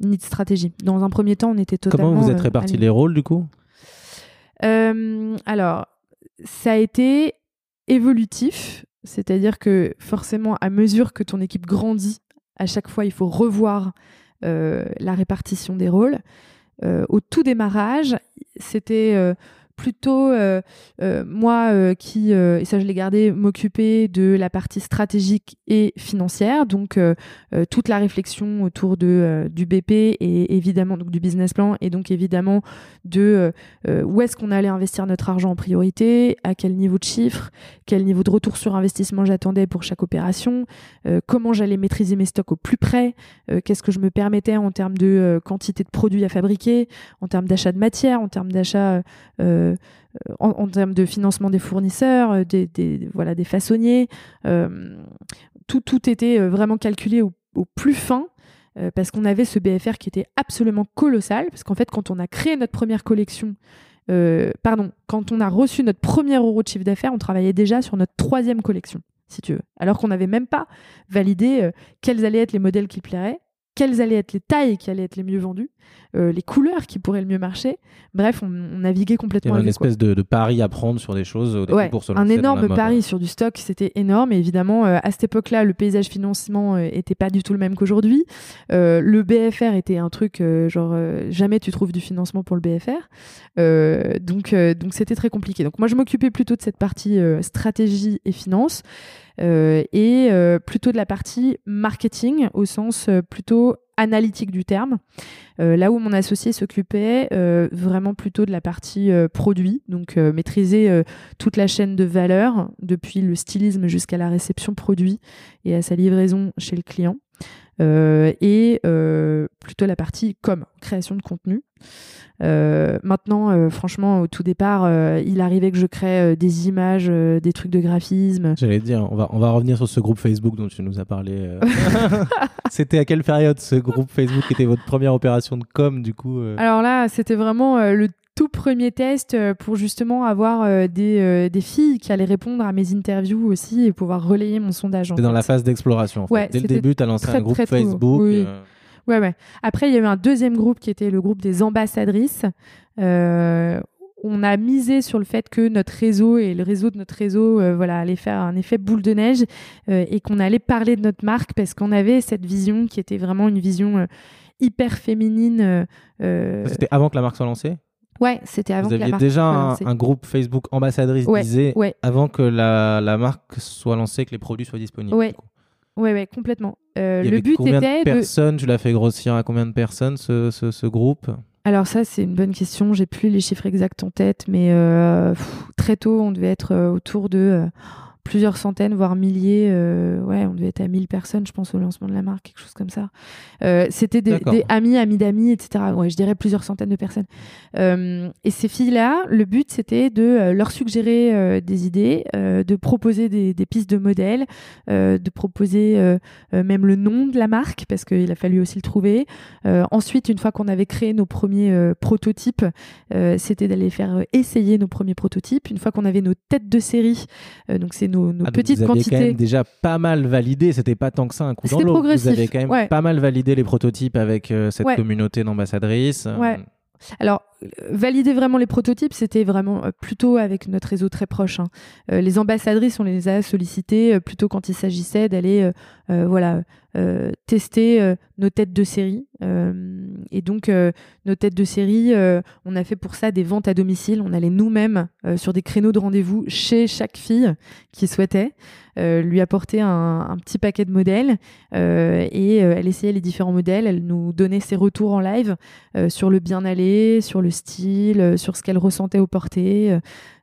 ni de stratégie. Dans un premier temps, on était totalement. Comment vous êtes répartis les rôles du coup? Euh, alors, ça a été évolutif, c'est-à-dire que forcément, à mesure que ton équipe grandit, à chaque fois, il faut revoir la répartition des rôles. Euh, au tout démarrage, c'était euh, plutôt euh, euh, moi euh, qui, et ça je l'ai gardé, m'occuper de la partie stratégique et financière, donc toute la réflexion autour de, du BP et évidemment donc du business plan et donc évidemment de où est-ce qu'on allait investir notre argent en priorité, à quel niveau de chiffre, quel niveau de retour sur investissement j'attendais pour chaque opération, comment j'allais maîtriser mes stocks au plus près, qu'est-ce que je me permettais en termes de quantité de produits à fabriquer, en termes d'achat de matière, en termes d'achat, en, en termes de financement des fournisseurs, euh, des, voilà, des façonniers. euh, tout, tout était euh, vraiment calculé au, plus fin. euh, Parce qu'on avait ce BFR qui était absolument colossal. Parce qu'en fait, quand on a créé notre première collection, euh, pardon, quand on a reçu notre premier euro de chiffre d'affaires, on travaillait déjà sur notre troisième collection, si tu veux. Alors qu'on n'avait même pas validé euh, quels allaient être les modèles qui plairaient, quelles allaient être les tailles qui allaient être les mieux vendues, euh, les couleurs qui pourraient le mieux marcher. Bref, on, on naviguait Il y complètement avait une espèce de, de pari à prendre sur des choses au début Ouais, pour se un énorme pari sur du stock, c'était énorme. Et évidemment, euh, à cette époque-là, le paysage financement euh, était pas du tout le même qu'aujourd'hui. Euh, le BFR était un truc euh, genre euh, jamais tu trouves du financement pour le BFR. Euh, donc, euh, donc c'était très compliqué. Donc moi, je m'occupais plutôt de cette partie euh, stratégie et finance. Euh, et euh, plutôt de la partie marketing au sens euh, plutôt analytique du terme. Euh, là où mon associé s'occupait euh, vraiment plutôt de la partie euh, produit, donc maîtriser toute la chaîne de valeur, depuis le stylisme jusqu'à la réception produit et à sa livraison chez le client. Euh, et euh, plutôt la partie com, création de contenu. Euh, maintenant, franchement, au tout départ, il arrivait que je crée des images, des trucs de graphisme. J'allais dire, on va, on va revenir sur ce groupe Facebook dont tu nous as parlé. C'était à quelle période ce groupe Facebook qui était votre première opération de com du coup Alors là, c'était vraiment le tout premier test euh, pour justement avoir euh, des, euh, des filles qui allaient répondre à mes interviews aussi et pouvoir relayer mon sondage. C'était dans fait. la phase d'exploration. en fait. Ouais, Dès le début, tu as lancé très, un groupe. Facebook. Oui. euh, Ouais, ouais. Après, il y a eu un deuxième groupe qui était le groupe des ambassadrices. Euh, on a misé sur le fait que notre réseau et le réseau de notre réseau euh, voilà, allait faire un effet boule de neige et qu'on allait parler de notre marque parce qu'on avait cette vision qui était vraiment une vision hyper féminine. euh, C'était avant que la marque soit lancée? Ouais, c'était avant Vous que la aviez marque déjà un, groupe Facebook ambassadrice Ouais, disait ouais. avant que la, la marque soit lancée, que les produits soient disponibles. Ouais. Ouais, ouais, complètement. Euh, le but combien était de de. personnes Tu l'as fait grossir à combien de personnes ce, ce, ce groupe? Alors ça, c'est une bonne question. J'ai plus les chiffres exacts en tête, mais euh, pff, très tôt, on devait être euh, autour de euh, plusieurs centaines, voire milliers. euh, ouais, on devait être à 1000 personnes, je pense, au lancement de la marque, quelque chose comme ça. Euh, C'était des, amis, amis d'amis, etc. Ouais, je dirais plusieurs centaines de personnes. Euh, et ces filles-là, le but, c'était de leur suggérer des idées, de proposer des, des pistes de modèles, de proposer même le nom de la marque, parce qu'il a fallu aussi le trouver. Ensuite, une fois qu'on avait créé nos premiers prototypes, c'était d'aller faire essayer nos premiers prototypes. Une fois qu'on avait nos têtes de série, donc c'est nos, nos Ah, petites vous aviez quand quantités. même déjà pas mal validé, c'était pas tant que ça un coup dans l'eau. Vous avez quand même ouais. pas mal validé les prototypes avec euh, cette Ouais. communauté d'ambassadrices. euh, Ouais. Alors, valider vraiment les prototypes, c'était vraiment euh, plutôt avec notre réseau très proche. hein. Euh, les ambassadrices, on les a sollicitées euh, plutôt quand il s'agissait d'aller voilà, tester nos têtes de série. Et donc, nos têtes de série, on a fait pour ça des ventes à domicile. On allait nous-mêmes sur des créneaux de rendez-vous chez chaque fille qui souhaitait lui apporter un, un petit paquet de modèles euh, et euh, elle essayait les différents modèles. Elle nous donnait ses retours en live euh, sur le bien aller, sur le style, euh, sur ce qu'elle ressentait au porté. euh,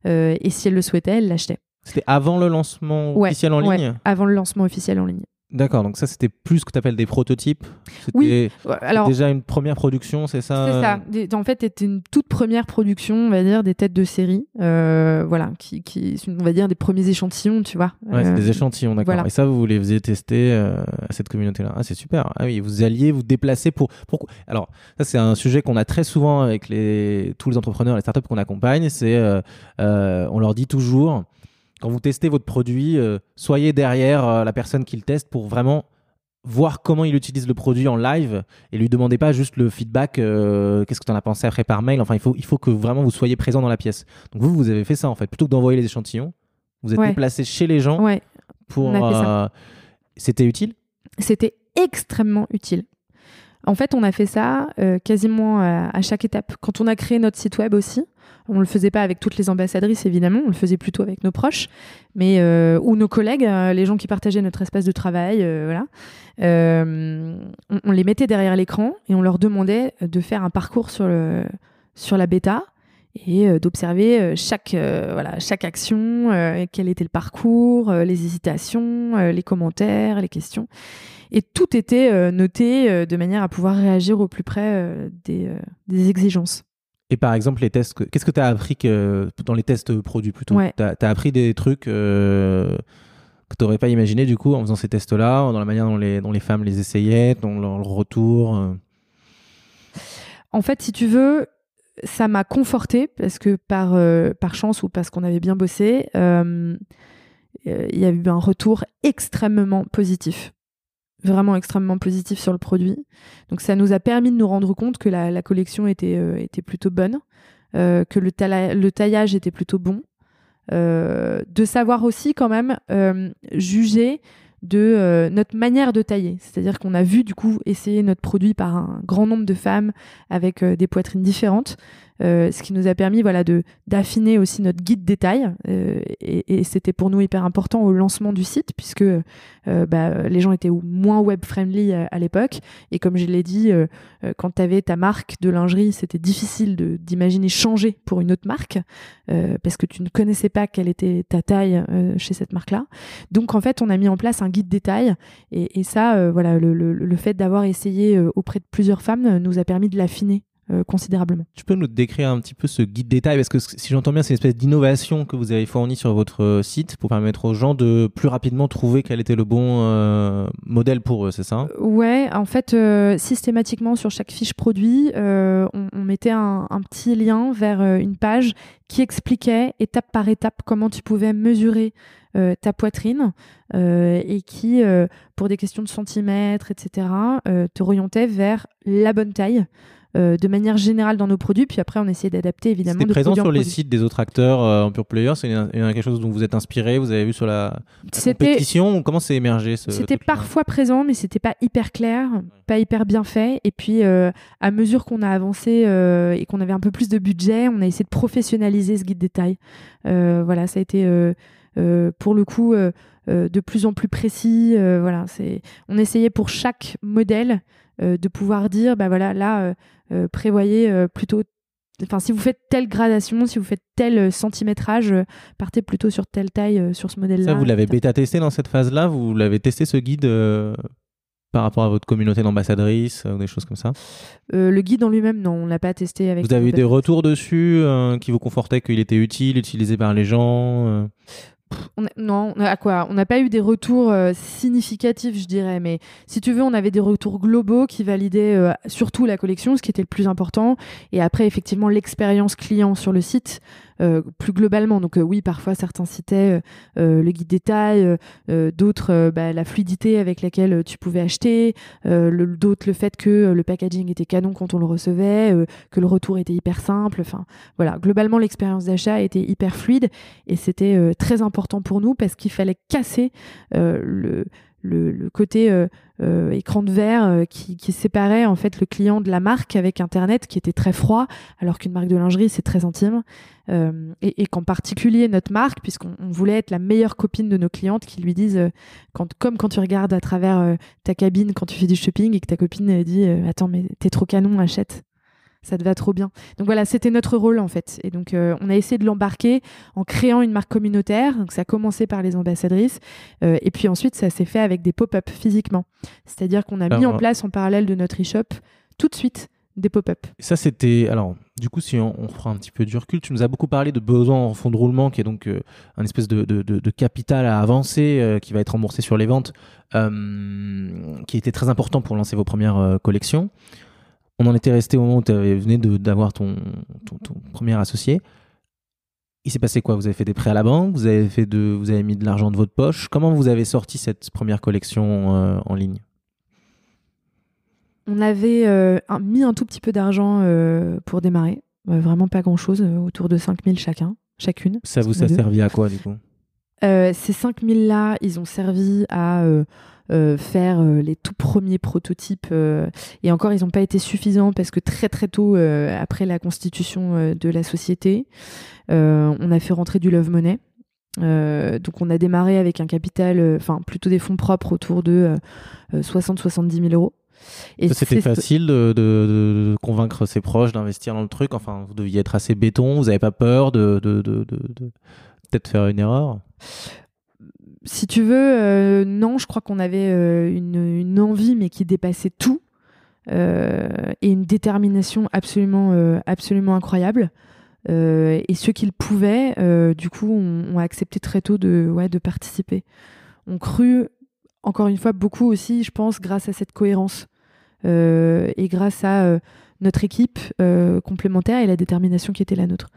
euh, et si elle le souhaitait, elle l'achetait. C'était avant le lancement Ouais, officiel en ouais. ligne? Avant le lancement officiel en ligne. D'accord, donc ça c'était plus ce que tu appelles des prototypes. C'était Oui, Alors, déjà une première production, c'est ça? C'est ça. En fait, c'était une toute première production, on va dire, des têtes de série. euh, voilà, qui, qui, on va dire, des premiers échantillons, tu vois. Ouais, c'est Euh, des échantillons, d'accord. voilà. Et ça, vous les faisiez tester euh, à cette communauté-là. Ah, c'est super. Ah oui, vous alliez vous déplacer pour. Pourquoi Alors, ça, c'est un sujet qu'on a très souvent avec les... tous les entrepreneurs, les startups qu'on accompagne. C'est, euh, euh, on leur dit toujours, quand vous testez votre produit, euh, soyez derrière euh, la personne qui le teste pour vraiment voir comment il utilise le produit en live et lui demandez pas juste le feedback euh, qu'est-ce que tu en as pensé après par mail enfin il faut il faut que vraiment vous soyez présent dans la pièce donc vous vous avez fait ça en fait plutôt que d'envoyer les échantillons vous êtes Ouais. déplacé chez les gens Ouais, pour c'était utile? C'était extrêmement utile. En fait, on a fait ça quasiment à chaque étape. Quand on a créé notre site web aussi, on le faisait pas avec toutes les ambassadrices évidemment, on le faisait plutôt avec nos proches, mais euh, ou nos collègues, euh, les gens qui partageaient notre espace de travail, euh, on, les mettait derrière l'écran et on leur demandait de faire un parcours sur la bêta et d'observer chaque action, quel était le parcours, les hésitations, les commentaires, les questions. Et tout était noté de manière à pouvoir réagir au plus près des exigences. Et par exemple les tests que- qu'est-ce que tu as appris que, dans les tests produits plutôt? Ouais. tu as, appris des trucs euh, que tu n'aurais pas imaginé du coup en faisant ces tests là dans la manière dont les, dont les femmes les essayaient dans leur, retour euh? En fait, si tu veux, ça m'a conforté parce que par, euh, par chance ou parce qu'on avait bien bossé, il y a eu un retour extrêmement positif. Vraiment extrêmement positif sur le produit. Donc ça nous a permis de nous rendre compte que la, collection était, euh, était plutôt bonne, euh, que le, tala- le taillage était plutôt bon. Euh, de savoir aussi quand même juger de notre manière de tailler. C'est-à-dire qu'on a vu du coup essayer notre produit par un grand nombre de femmes avec des poitrines différentes, euh, ce qui nous a permis voilà de d'affiner aussi notre guide détail euh, et, c'était pour nous hyper important au lancement du site puisque euh, bah, les gens étaient moins web friendly à, l'époque. Et comme je l'ai dit quand tu avais ta marque de lingerie c'était difficile d'imaginer changer pour une autre marque parce que tu ne connaissais pas quelle était ta taille chez cette marque là donc en fait on a mis en place un guide détail et, ça voilà le, le, fait d'avoir essayé auprès de plusieurs femmes nous a permis de l'affiner euh, considérablement. Tu peux nous décrire un petit peu ce guide détail parce que si j'entends bien, c'est une espèce d'innovation que vous avez fournie sur votre euh, site pour permettre aux gens de plus rapidement trouver quel était le bon euh, modèle pour eux, c'est ça? Ouais, en fait, euh, systématiquement sur chaque fiche produit, on, on mettait un, un petit lien vers une page qui expliquait étape par étape comment tu pouvais mesurer euh, ta poitrine euh, et qui, euh, pour des questions de centimètres, etc., te orientait vers la bonne taille. Euh, de manière générale dans nos produits, puis après on essayait d'adapter évidemment. C'était présent sur les sites des autres acteurs euh, en pure player C'est quelque chose dont vous êtes inspiré Vous avez vu sur la, la C'était compétition Comment c'est émergé C'était parfois présent, mais c'était pas hyper clair, pas hyper bien fait. Et puis, euh, à mesure qu'on a avancé et qu'on avait un peu plus de budget, on a essayé de professionnaliser ce guide détail. Voilà, ça a été pour le coup euh, de plus en plus précis. euh, voilà, c'est on essayait pour chaque modèle euh, de pouvoir dire, bah voilà, là, euh, prévoyez euh, plutôt. Enfin, si vous faites telle gradation, si vous faites tel euh, centimétrage, partez plutôt sur telle taille sur ce modèle-là. Ça, vous l'avez etc. bêta testé dans cette phase-là? Vous l'avez testé ce guide par rapport à votre communauté d'ambassadrices ou des choses comme ça? Euh, le guide en lui-même, non, on l'a pas testé avec. Vous avez eu des retours dessus euh, qui vous confortaient qu'il était utile, utilisé par les gens euh? On non, à quoi? On n'a pas eu des retours euh, significatifs, je dirais, mais si tu veux, on avait des retours globaux qui validaient euh, surtout la collection, ce qui était le plus important, et après effectivement l'expérience client sur le site plus globalement. Donc euh, oui, parfois certains citaient euh, euh, le guide détail, euh, euh, d'autres euh, bah, la fluidité avec laquelle euh, tu pouvais acheter, euh, d'autres le fait que euh, le packaging était canon quand on le recevait, euh, que le retour était hyper simple. Enfin voilà, globalement l'expérience d'achat était hyper fluide et c'était euh, très important pour nous parce qu'il fallait casser euh, le, le, côté euh, euh, écran de verre euh, qui, séparait en fait le client de la marque avec Internet qui était très froid, alors qu'une marque de lingerie c'est très intime. Et et qu'en particulier notre marque, puisqu'on on voulait être la meilleure copine de nos clientes qui lui disent, quand, comme quand tu regardes à travers ta cabine quand tu fais du shopping et que ta copine dit Attends, mais t'es trop canon, achète ça te va trop bien. Donc voilà, c'était notre rôle en fait. Et donc euh, on a essayé de l'embarquer en créant une marque communautaire. Donc ça a commencé par les ambassadrices euh, et puis ensuite ça s'est fait avec des pop-up physiquement. C'est-à-dire qu'on a mis en place en parallèle de notre e-shop tout de suite des pop-up. Ça, c'était. Alors, du coup, si on, on prend un petit peu du recul, tu nous as beaucoup parlé de besoin en fonds de roulement, qui est donc euh, un espèce de, de, de- de capital à avancer euh, qui va être remboursé sur les ventes, euh, qui était très important pour lancer vos premières euh, collections. On en était resté au moment où tu venais de- d'avoir ton, ton, ton premier associé. il s'est passé quoi? Vous avez fait des prêts à la banque? Vous avez fait de, vous avez mis de l'argent de votre poche? Comment vous avez sorti cette première collection euh, en ligne? On avait euh, un- mis un tout petit peu d'argent euh, pour démarrer. Vraiment pas grand-chose, autour de 5000 chacun, chacune. Ça vous a servi à quoi du coup? Ces 5000 là, ils ont servi à faire euh, les tout premiers prototypes. euh, et encore, ils n'ont pas été suffisants parce que très très tôt, euh, après la constitution euh, de la société, euh, on a fait rentrer du love money. Euh, donc on a démarré avec un capital, euh, enfin plutôt des fonds propres autour de 60-70 000 euros. Et C'était facile de, de- de convaincre ses proches d'investir dans le truc? Enfin, vous deviez être assez béton. Vous n'avez pas peur de peut-être faire une erreur? Si tu veux, euh, non, je crois qu'on avait euh, une, envie, mais qui dépassait tout, euh, et une détermination absolument, absolument incroyable. Et ceux qui le pouvaient, du coup, ont, accepté très tôt de, participer. On cru, encore une fois, beaucoup aussi, je pense, grâce à cette cohérence et grâce à notre équipe complémentaire et la détermination qui était la nôtre.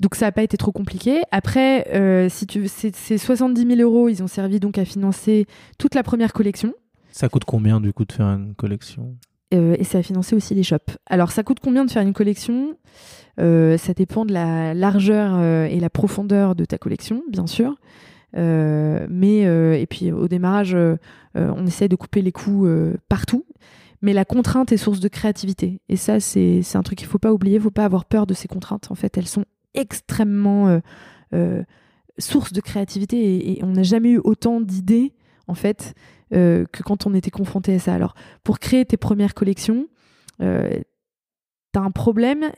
Donc ça n'a pas été trop compliqué. Après, euh, si tu, ces, ces 70 000 euros, ils ont servi donc à financer toute la première collection. Ça coûte combien du coup de faire une collection? Euh, et ça a financé aussi les shops. Alors, ça coûte combien de faire une collection? Euh, Ça dépend de la largeur et la profondeur de ta collection, bien sûr. Mais et puis au démarrage, on essaie de couper les coûts partout. Mais la contrainte est source de créativité. Et ça, c'est un truc qu'il faut pas oublier. Il faut pas avoir peur de ces contraintes. En fait, elles sont extrêmement euh, euh, source de créativité. Et, on n'a jamais eu autant d'idées, en fait, euh, que quand on était confronté à ça. Alors, pour créer tes premières collections, tu as un problème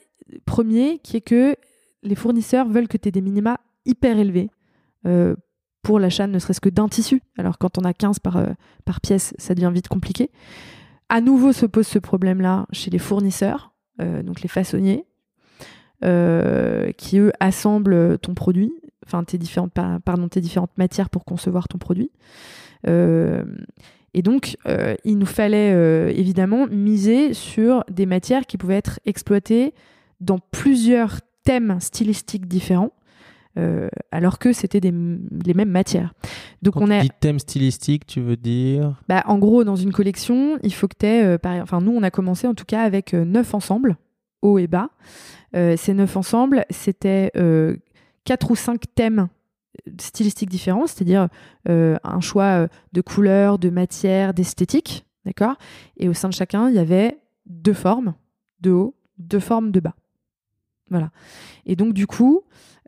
premier qui est que les fournisseurs veulent que tu aies des minima hyper élevés pour l'achat ne serait-ce que d'un tissu. Alors quand on a 15 par, par pièce, ça devient vite compliqué. À nouveau se pose ce problème-là chez les fournisseurs, donc les façonniers, euh, qui eux assemblent ton produit, enfin tes différentes, pa- pardon, tes différentes matières pour concevoir ton produit. Euh, et donc, euh, il nous fallait évidemment miser sur des matières qui pouvaient être exploitées dans plusieurs thèmes stylistiques différents, alors que c'était les mêmes matières. Donc, Quand on tu a, dis thème stylistique, tu veux dire? Bah, en gros, dans une collection, il faut que tu aies, enfin, nous, on a commencé en tout cas avec neuf ensembles, haut et bas. Euh, ces neuf ensembles, c'était euh, quatre ou cinq thèmes stylistiques différents, c'est-à-dire euh, un choix euh, de couleurs, de matières, d'esthétique, d'accord? Et au sein de chacun, il y avait deux formes de haut, deux formes de bas. Voilà. Et donc, du coup,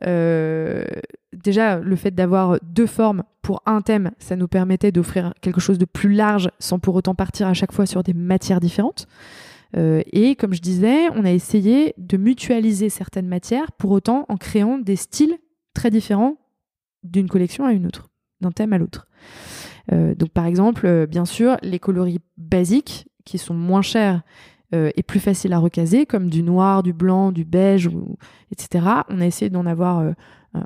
euh, déjà, le fait d'avoir deux formes pour un thème, ça nous permettait d'offrir quelque chose de plus large sans pour autant partir à chaque fois sur des matières différentes. Euh, et comme je disais, on a essayé de mutualiser certaines matières pour autant en créant des styles très différents d'une collection à une autre, d'un thème à l'autre. Euh, donc par exemple, euh, bien sûr, les coloris basiques qui sont moins chers et plus faciles à recaser, comme du noir, du blanc, du beige, etc. On a essayé d'en avoir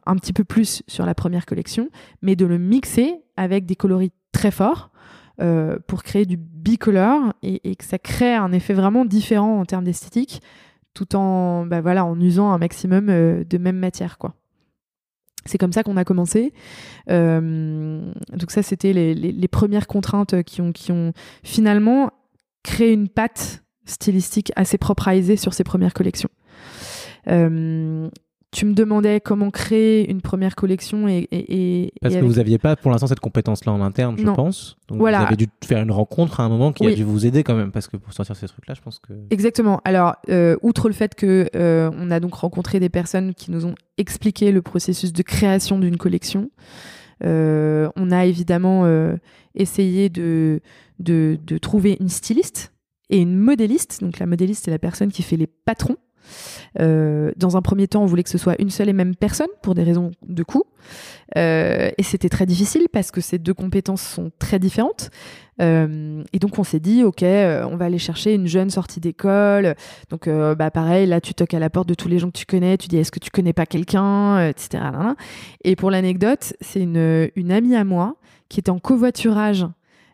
un petit peu plus sur la première collection, mais de le mixer avec des coloris très forts euh, pour créer du bicolore et, que ça crée un effet vraiment différent en termes d'esthétique, tout en, bah voilà, en usant un maximum euh, de même matière, quoi. C'est comme ça qu'on a commencé. Euh, donc ça, c'était les, les- premières contraintes qui ont, qui ont finalement créé une patte stylistique assez propre à Aisé sur ces premières collections. Tu me demandais comment créer une première collection et, et, et- Parce et que vous n'aviez pas pour l'instant cette compétence-là en interne, je pense. Donc Voilà. vous avez dû faire une rencontre à un moment qui a dû vous aider quand même. Parce que pour sortir ces trucs-là, je pense que. Exactement. Alors, euh, outre le fait que euh, on a donc rencontré des personnes qui nous ont expliqué le processus de création d'une collection, euh, on a évidemment euh, essayé de, de, de trouver une styliste et une modéliste. Donc, la modéliste, c'est la personne qui fait les patrons. Euh, dans un premier temps, on voulait que ce soit une seule et même personne pour des raisons de coût. Euh, et c'était très difficile parce que ces deux compétences sont très différentes. Euh, et donc on s'est dit, ok, on va aller chercher une jeune sortie d'école. Donc bah pareil, là tu toques à la porte de tous les gens que tu connais, tu dis est-ce que tu connais pas quelqu'un, etc. Et pour l'anecdote, c'est une, une amie à moi qui était en covoiturage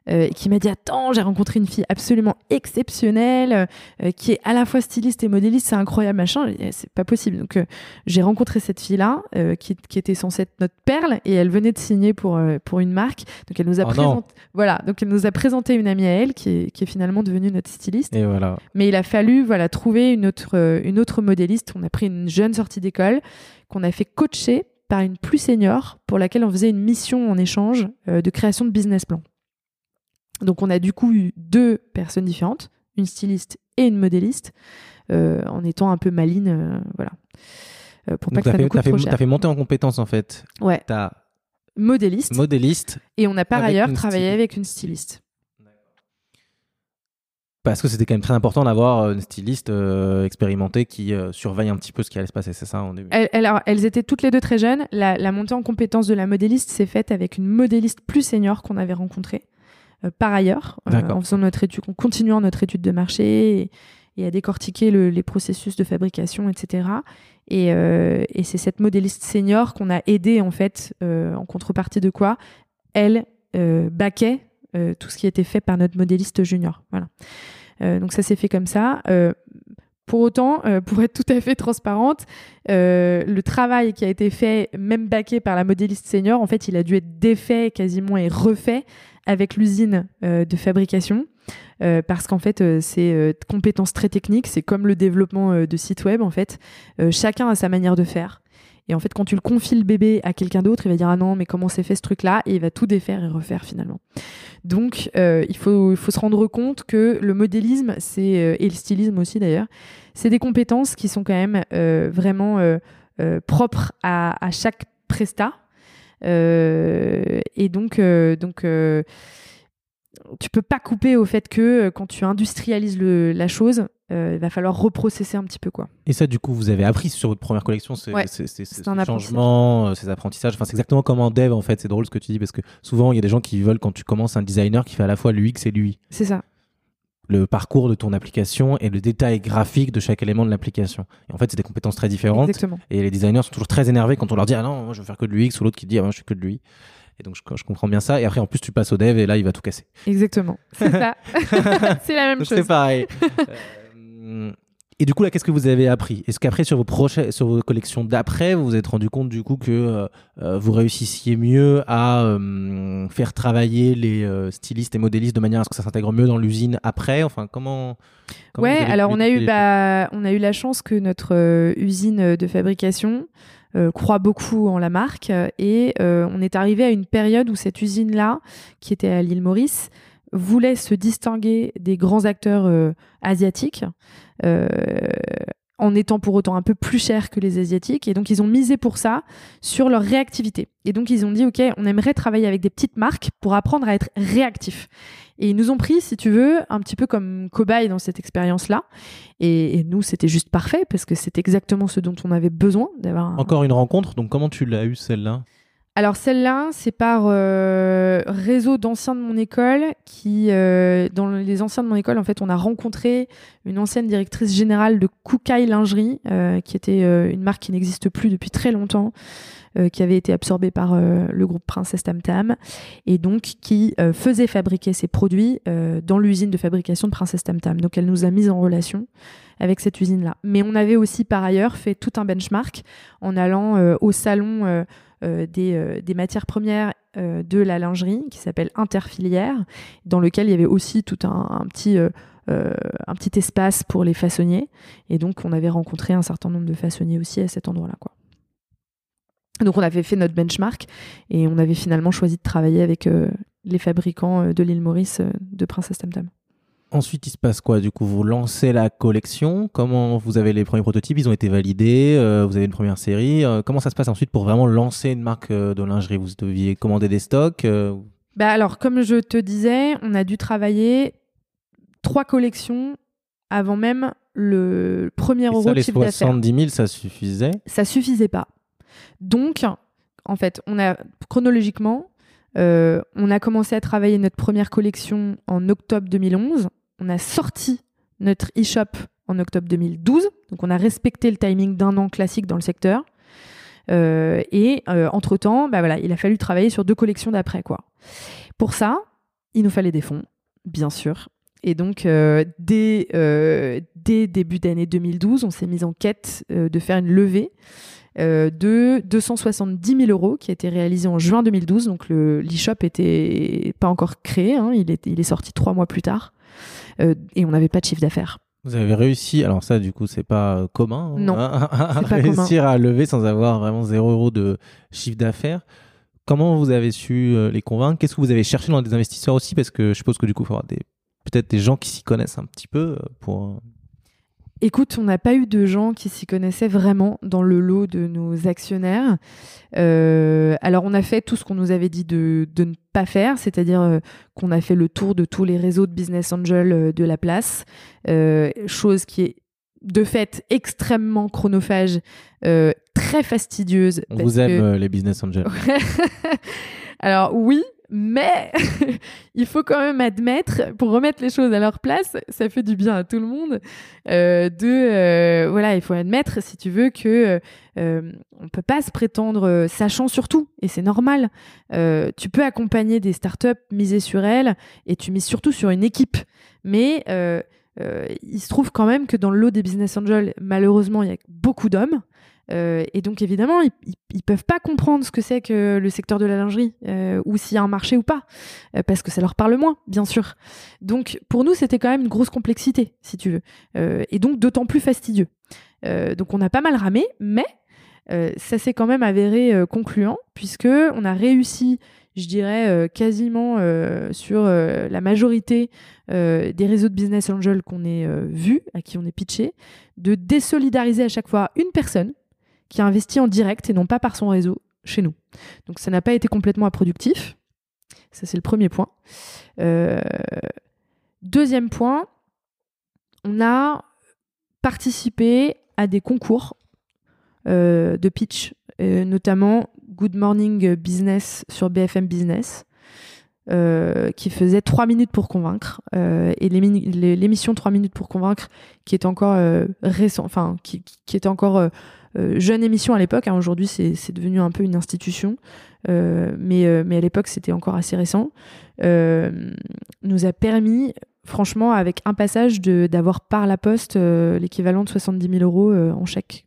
euh, qui m'a dit attends j'ai rencontré une fille absolument exceptionnelle euh, qui est à la fois styliste et modéliste c'est incroyable machin. C'est pas possible. Donc euh, j'ai rencontré cette fille là qui, qui, était censée être notre perle et elle venait de signer pour pour une marque. Donc elle nous a Oh présenté voilà. Donc elle nous a présenté une amie à elle qui est, qui est finalement devenue notre styliste. Et voilà. mais il a fallu voilà trouver une autre euh, une autre modéliste. On a pris une jeune sortie d'école qu'on a fait coacher par une plus senior pour laquelle on faisait une mission en échange euh, de création de business plan. Donc on a du coup eu deux personnes différentes, une styliste et une modéliste, euh, en étant un peu maline, euh, voilà. Euh, pour pas Donc que t'as ça fait, nous coûte t'as fait, cher. t'as fait monter en compétence en fait. Ouais, T'as modéliste. modéliste et on a par ailleurs travaillé avec une styliste. parce que c'était quand même très important d'avoir une styliste euh, expérimentée qui euh, surveille un petit peu ce qui allait se passer, c'est ça en début. Elles, alors, elles étaient toutes les deux très jeunes. La, la montée en compétence de la modéliste s'est faite avec une modéliste plus senior qu'on avait rencontrée par ailleurs, euh, en faisant notre étude, en continuant notre étude de marché et, et à décortiquer le- les processus de fabrication, etc. Et, euh, et c'est cette modéliste senior qu'on a aidée en fait, euh, en contrepartie de quoi elle euh, baquait euh, tout ce qui était fait par notre modéliste junior. Voilà. Euh, donc ça s'est fait comme ça. Euh, pour autant, euh, pour être tout à fait transparente, euh, le travail qui a été fait, même baqué par la modéliste senior, en fait, il a dû être défait quasiment et refait avec l'usine euh, de fabrication. Parce qu'en fait, c'est compétences très techniques, c'est comme le développement de sites web, en fait. Chacun a sa manière de faire. Et en fait, quand tu le confies le bébé à quelqu'un d'autre, il va dire Ah non, mais comment c'est fait ce truc-là? Et il va tout défaire et refaire finalement. Donc, euh, il, faut, il faut se rendre compte que le modélisme, c'est, euh, et le stylisme aussi d'ailleurs, c'est des compétences qui sont quand même euh, vraiment propres à, à chaque presta. Et donc, donc tu peux pas couper au fait que euh, quand tu industrialises le, la chose, euh, il va falloir reprocesser un petit peu quoi. Et ça, du coup, vous avez appris sur votre première collection ces, Ouais, ces- ces- c'est apprentissage. changements, euh, ces apprentissages. Enfin, c'est exactement comme en dev, en fait. C'est drôle ce que tu dis parce que souvent, il y a des gens qui veulent, quand tu commences un designer, qui fait à la fois l'UX et l'UI. C'est ça. Le parcours de ton application et le détail graphique de chaque élément de l'application. Et en fait, c'est des compétences très différentes. Exactement. Et les designers sont toujours très énervés quand on leur dit Ah non, moi je veux faire que de l'UX, ou l'autre qui dit Ah moi je fais que de l'UI. Et donc je, je comprends bien ça. Et après, en plus, tu passes au dev et là, il va tout casser. Exactement. C'est ça. c'est la même Donc, chose. C'est pareil. Euh, et du coup, là, qu'est-ce que vous avez appris? Est-ce qu'après, sur vos, sur vos collections d'après, vous vous êtes rendu compte du coup que euh, euh, vous réussissiez mieux à euh, faire travailler les euh, stylistes et modélistes de manière à ce que ça s'intègre mieux dans l'usine après? Enfin, comment, comment ouais, alors on a eu bah, on a eu la chance que notre usine de fabrication euh, croit beaucoup en la marque euh, et euh, on est arrivé à une période où cette usine là, qui était à l'île Maurice, voulait se distinguer des grands acteurs asiatiques. En étant pour autant un peu plus cher que les asiatiques et donc ils ont misé pour ça sur leur réactivité et donc ils ont dit ok on aimerait travailler avec des petites marques pour apprendre à être réactif et ils nous ont pris, si tu veux, un petit peu comme cobaye dans cette expérience-là. Et, et nous, c'était juste parfait parce que c'est exactement ce dont on avait besoin d'avoir. un- Encore une rencontre, donc comment tu l'as eu celle-là? Alors celle-là, c'est par euh, réseau d'anciens de mon école qui, euh, dans les anciens de mon école, en fait, on a rencontré une ancienne directrice générale de Koukaï Lingerie, euh, qui était une marque qui n'existe plus depuis très longtemps, qui avait été absorbée par le groupe Princesse Tam Tam, et donc qui faisait fabriquer ses produits dans l'usine de fabrication de Princesse Tam Tam. Donc elle nous a mis en relation avec cette usine-là. Mais on avait aussi par ailleurs fait tout un benchmark en allant au salon des, euh, des matières premières euh, de la lingerie qui s'appelle Interfilière, dans lequel il y avait aussi tout un, petit, euh, euh, un petit espace pour les façonniers. Et donc, on avait rencontré un certain nombre de façonniers aussi à cet endroit-là. Donc, on avait fait notre benchmark et on avait finalement choisi de travailler avec euh, les fabricants euh, de l'île Maurice euh, de Princesse Tam Tam. Ensuite, il se passe quoi Du coup, vous lancez la collection. Comment vous avez les premiers prototypes? Ils ont été validés. euh, vous avez une première série. euh, comment ça se passe ensuite pour vraiment lancer une marque euh, de lingerie? Vous deviez commander des stocks Bah alors, comme je te disais, on a dû travailler trois collections avant même le premier et euro ça, de les chiffre d'affaires. 70 000, ça suffisait? Ça suffisait pas. Donc, en fait, on a chronologiquement, euh, on a commencé à travailler notre première collection en octobre 2011. On a sorti notre e-shop en octobre 2012. Donc, on a respecté le timing d'un an classique dans le secteur. Euh, et euh, entre-temps, bah il a fallu travailler sur deux collections d'après. quoi. Pour ça, il nous fallait des fonds, bien sûr. Et donc, euh, dès, début d'année 2012, on s'est mis en quête de faire une levée de 270 000 euros qui a été réalisée en juin 2012. Donc, le l'e-shop était pas encore créé, hein, il est sorti trois mois plus tard. Euh, et on n'avait pas de chiffre d'affaires. Vous avez réussi, alors ça du coup c'est pas euh, commun, hein, Non, à, à c'est pas réussir à lever sans avoir vraiment 0 euros de chiffre d'affaires. Comment vous avez su euh, les convaincre? Qu'est-ce que vous avez cherché dans des investisseurs aussi? Parce que je suppose que du coup il avoir des peut-être des gens qui s'y connaissent un petit peu pour... Écoute, on n'a pas eu de gens qui s'y connaissaient vraiment dans le lot de nos actionnaires. Euh, alors, on a fait tout ce qu'on nous avait dit de, de ne pas faire, c'est-à-dire euh, qu'on a fait le tour de tous les réseaux de business angel euh, de la place, chose qui est de fait extrêmement chronophage, très fastidieuse. On parce vous aime que- les business angels. Alors oui, mais il faut quand même admettre, pour remettre les choses à leur place, ça fait du bien à tout le monde. euh, de euh, voilà, il faut admettre, si tu veux, que euh, on peut pas se prétendre euh, sachant sur tout, et c'est normal. Euh, tu peux accompagner des startups, miser sur elles, et tu mises surtout sur une équipe. Mais euh, euh, il se trouve quand même que dans le lot des business angels, malheureusement, il y a beaucoup d'hommes. Euh, et donc évidemment, ils, ils peuvent pas comprendre ce que c'est que le secteur de la lingerie euh, ou s'il y a un marché ou pas, euh, parce que ça leur parle moins, bien sûr. Donc pour nous, c'était quand même une grosse complexité, si tu veux, et donc d'autant plus fastidieux. Donc on a pas mal ramé, mais ça s'est quand même avéré concluant puisque on a réussi, je dirais quasiment sur la majorité des réseaux de business angel qu'on ait vus, à qui on est pitché, de désolidariser à chaque fois une personne qui a investi en direct et non pas par son réseau chez nous. Donc ça n'a pas été complètement improductif. Ça, c'est le premier point. Euh, deuxième point, on a participé à des concours euh, de pitch, euh, notamment Good Morning Business sur BFM Business. qui faisait 3 minutes pour convaincre et l'émi- l'é- l'émission 3 minutes pour convaincre qui est encore récent enfin qui, qui- était encore jeune émission à l'époque. hein. Aujourd'hui, c'est devenu un peu une institution, Euh, mais, euh, mais à l'époque, c'était encore assez récent. Euh, nous a permis, franchement, avec un passage, d'avoir par la poste euh, l'équivalent de 70 000 euros euh, en chèque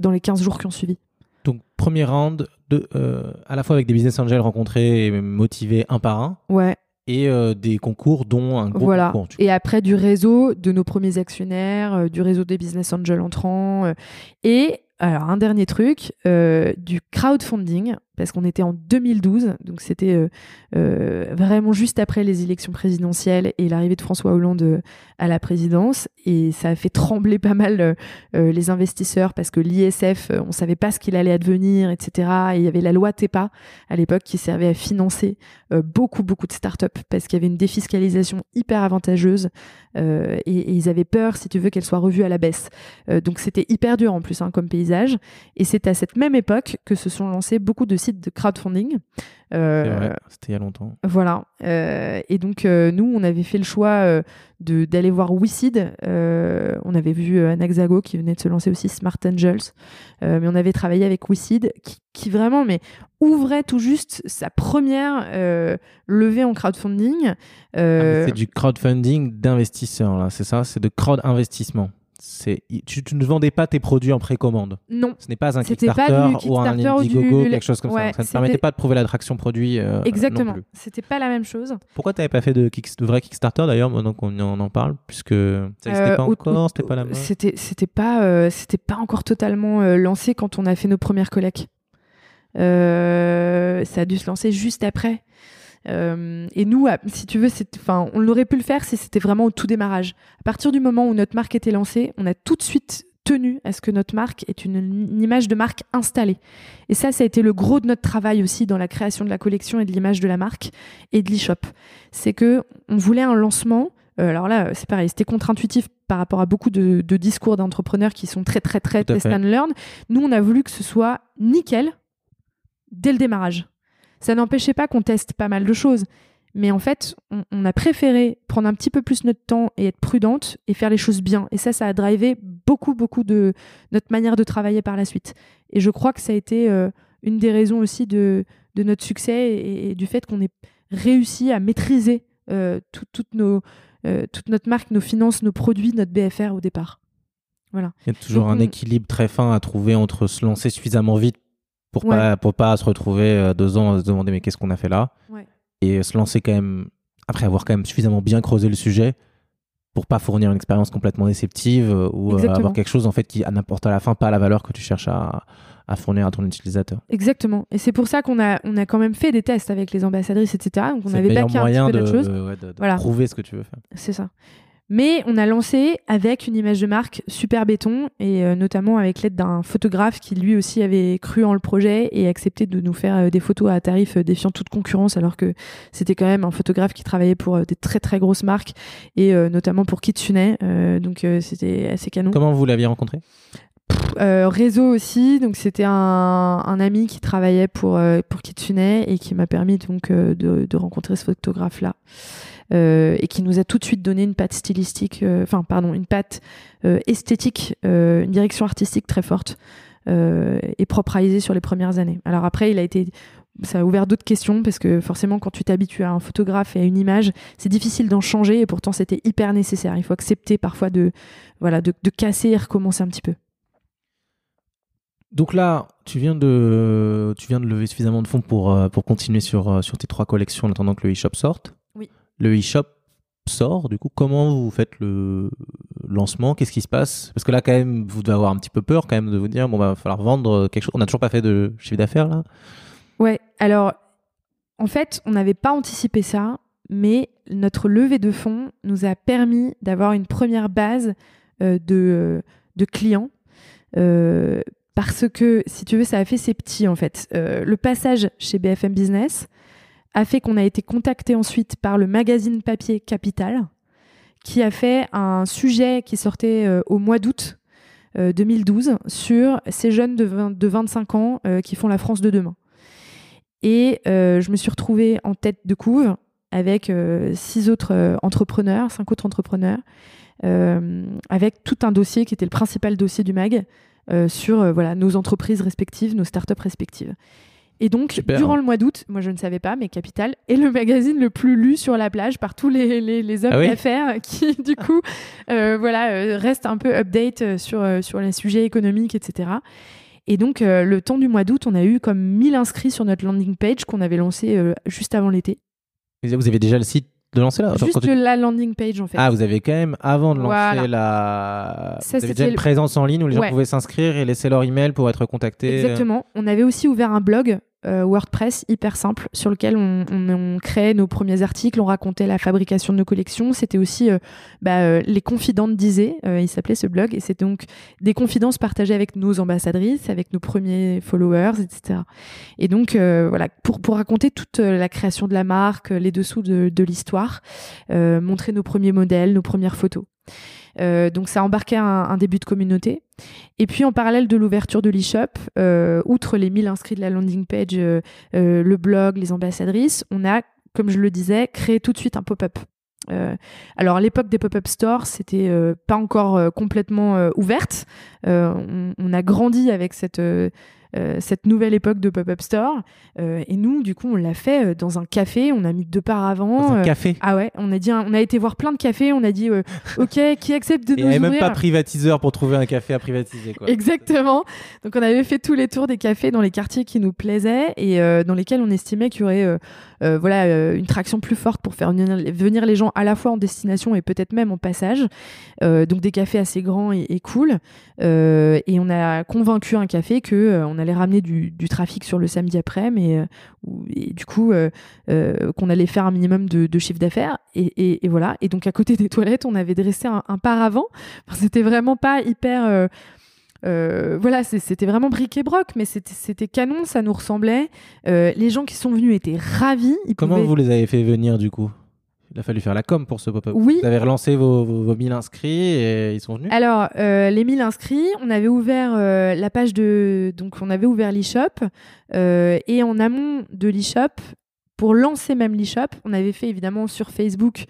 dans les 15 jours qui ont suivi. Donc premier round, de, euh, à la fois avec des business angels rencontrés et motivés un par un, Ouais, et euh, des concours dont un gros voilà. concours. Et après, du réseau de nos premiers actionnaires, euh, du réseau des business angels entrants. euh, et alors, un dernier truc, du crowdfunding, parce qu'on était en 2012, donc c'était euh, euh, vraiment juste après les élections présidentielles et l'arrivée de François Hollande euh, à la présidence. Et ça a fait trembler pas mal les investisseurs parce que l'ISF, on savait pas ce qu'il allait advenir, etc. Et il y avait la loi TEPA à l'époque qui servait à financer beaucoup, beaucoup de startups parce qu'il y avait une défiscalisation hyper avantageuse et, ils avaient peur, si tu veux, qu'elle soit revue à la baisse. Donc c'était hyper dur en plus hein, comme paysage. Et c'est à cette même époque que se sont lancés beaucoup de sites de crowdfunding. Euh, c'était il y a longtemps. voilà. Euh, et donc, euh, nous, on avait fait le choix d'aller voir. Euh, on avait vu Anaxago qui venait de se lancer aussi, Smart Angels. Mais on avait travaillé avec WeSeed qui, qui vraiment mais, ouvrait tout juste sa première levée en crowdfunding. Ah, c'est du crowdfunding d'investisseurs, là, c'est ça? C'est de crowd investissement. C'est, tu, tu ne vendais pas tes produits en précommande. non, Ce n'est pas un pas Kickstarter du ou un ou Indiegogo, du- quelque chose comme Ouais, ça. Ça ne permettait pas de prouver l'attraction produit. euh, exactement. C'était pas la même chose. Pourquoi tu n'avais pas fait de, kick- de vrai Kickstarter d'ailleurs, maintenant qu'on en, en parle, puisque ça n'existait Euh, pas encore, c'était pas la C'était pas euh, c'était pas encore totalement euh, lancé quand on a fait nos premières collectes. Ça a dû se lancer juste après. Euh, et nous, si tu veux, enfin, on aurait pu le faire si c'était vraiment au tout démarrage. À partir du moment où notre marque était lancée, on a tout de suite tenu à ce que notre marque est une, une image de marque installée. Et ça, ça a été le gros de notre travail aussi dans la création de la collection et de l'image de la marque et de l'e-shop. C'est que on voulait un lancement. euh, alors là, c'est pareil, c'était contre-intuitif par rapport à beaucoup de, de discours d'entrepreneurs qui sont très, très, très test fait. and learn. Nous, on a voulu que ce soit nickel dès le démarrage. Ça n'empêchait pas qu'on teste pas mal de choses. Mais en fait, on, on a préféré prendre un petit peu plus notre temps et être prudente et faire les choses bien. Et ça, ça a drivé beaucoup, beaucoup de notre manière de travailler par la suite. Et je crois que ça a été euh, une des raisons aussi de, de notre succès et, et du fait qu'on ait réussi à maîtriser toute notre marque, nos finances, nos produits, notre BFR au départ. Voilà. Il y a toujours un équilibre très fin à trouver entre se lancer suffisamment vite pour ne pas pour pas se retrouver deux ans à se demander mais qu'est-ce qu'on a fait là? Et se lancer quand même après avoir quand même suffisamment bien creusé le sujet pour pas fournir une expérience complètement déceptive euh, ou euh, avoir quelque chose en fait qui n'apporte à la fin pas la valeur que tu cherches à, à fournir à ton utilisateur. Exactement. Et c'est pour ça qu'on a, on a quand même fait des tests avec les ambassadrices, etc. Donc on avait pas moyen de, de, de prouver ce que tu veux faire. C'est ça. Mais on a lancé avec une image de marque super béton et euh, notamment avec l'aide d'un photographe qui lui aussi avait cru en le projet et accepté de nous faire euh, des photos à tarif euh, défiant toute concurrence alors que c'était quand même un photographe qui travaillait pour des très très grosses marques et notamment pour Kitsune. donc c'était assez canon. Comment vous l'aviez rencontré? Réseau aussi, donc c'était un, un, ami qui travaillait pour, pour Kitsune et qui m'a permis donc de, de rencontrer ce photographe-là. Euh, et qui nous a tout de suite donné une patte stylistique, euh, enfin pardon, une patte euh, esthétique, une direction artistique très forte et propre sur les premières années. Alors après, il a été ça a ouvert d'autres questions parce que forcément quand tu t'habitues à un photographe et à une image c'est difficile d'en changer et pourtant c'était hyper nécessaire. Il faut accepter parfois de voilà de, casser et recommencer un petit peu. Donc là tu viens de tu viens de lever suffisamment de fonds pour pour continuer sur sur tes trois collections en attendant que le e-shop sorte le e-shop sort, du coup, comment vous faites le lancement? Qu'est-ce qui se passe? Parce que là, quand même, vous devez avoir un petit peu peur, quand même, de vous dire, bon, bah, va falloir vendre quelque chose. On n'a toujours pas fait de chiffre d'affaires, là Ouais, alors, en fait, on n'avait pas anticipé ça, mais notre levée de fonds nous a permis d'avoir une première base euh, de, de, clients. Euh, parce que, si tu veux, ça a fait ses petits, en fait. Euh, le passage chez BFM Business, a fait qu'on a été contacté ensuite par le magazine papier Capital, qui a fait un sujet qui sortait euh, au mois d'août 2012 euh, sur ces jeunes de, de 25 ans euh, qui font la France de demain. Et je me suis retrouvée en tête de couve avec six autres entrepreneurs, cinq autres entrepreneurs, avec tout un dossier qui était le principal dossier du mag sur voilà, nos entreprises respectives, nos startups respectives. Et donc, durant le mois d'août, moi je ne savais pas, mais Capital est le magazine le plus lu sur la plage par tous les, les, les hommes ah d'affaires qui, du coup, euh, voilà, euh, restent un peu update euh, sur, sur les sujets économiques, etc. Et donc, le temps du mois d'août, on a eu comme 1000 inscrits sur notre landing page qu'on avait lancé juste avant l'été. Vous avez déjà le site de lancer là? Juste la landing page en fait. Ah, vous avez quand même, avant de lancer la. Ça, vous avez déjà une présence en ligne où les gens pouvaient s'inscrire et laisser leur email pour être contactés. Exactement. On avait aussi ouvert un blog euh, WordPress hyper simple sur lequel on, on, créait nos premiers articles, on racontait la fabrication de nos collections. C'était aussi euh, bah, euh, les confidentes disaient, il s'appelait ce blog, et c'est donc des confidences partagées avec nos ambassadrices, avec nos premiers followers, etc. Et donc voilà, pour, raconter toute la création de la marque, les dessous de, de l'histoire, montrer nos premiers modèles, nos premières photos. Donc ça embarquait un, un, début de communauté. Et puis en parallèle de l'ouverture de l'e-shop, euh, outre les 1000 inscrits de la landing page, euh, le blog, les ambassadrices, on a, comme je le disais, créé tout de suite un pop-up. alors à l'époque des pop-up stores, c'était pas encore complètement ouverte. On, a grandi avec cette euh, cette nouvelle époque de pop-up store. Euh, et nous, du coup, on l'a fait euh, dans un café. On a mis deux parts avant. Dans un café. Ah ouais. On a dit, on a été voir plein de cafés. On a dit, ok, qui accepte de nous ouvrir. Il n'y avait même pas privatiseur pour trouver un café à privatiser. Quoi. Exactement. Donc on avait fait tous les tours des cafés dans les quartiers qui nous plaisaient et dans lesquels on estimait qu'il y aurait voilà une traction plus forte pour faire venir, les gens à la fois en destination et peut-être même en passage. donc des cafés assez grands et, et cool. et on a convaincu un café que on allait ramener du, trafic sur le samedi après, mais euh, et du coup euh, euh, qu'on allait faire un minimum de, chiffre d'affaires. Et, voilà. Et donc à côté des toilettes, on avait dressé un, un paravent. c'était vraiment pas hyper. voilà, c'était vraiment bric et broc, mais c'était canon, ça nous ressemblait. les gens qui sont venus étaient ravis. Comment vous les avez fait venir du coup? Il a fallu faire la com pour ce pop-up. Oui. Vous avez relancé vos, vos, 1000 inscrits et ils sont venus Alors, euh, les 1000 inscrits, on avait ouvert euh, la page de. Donc, on avait ouvert l'e-shop. Euh, et en amont de l'e-shop, pour lancer même l'e-shop, on avait fait évidemment sur Facebook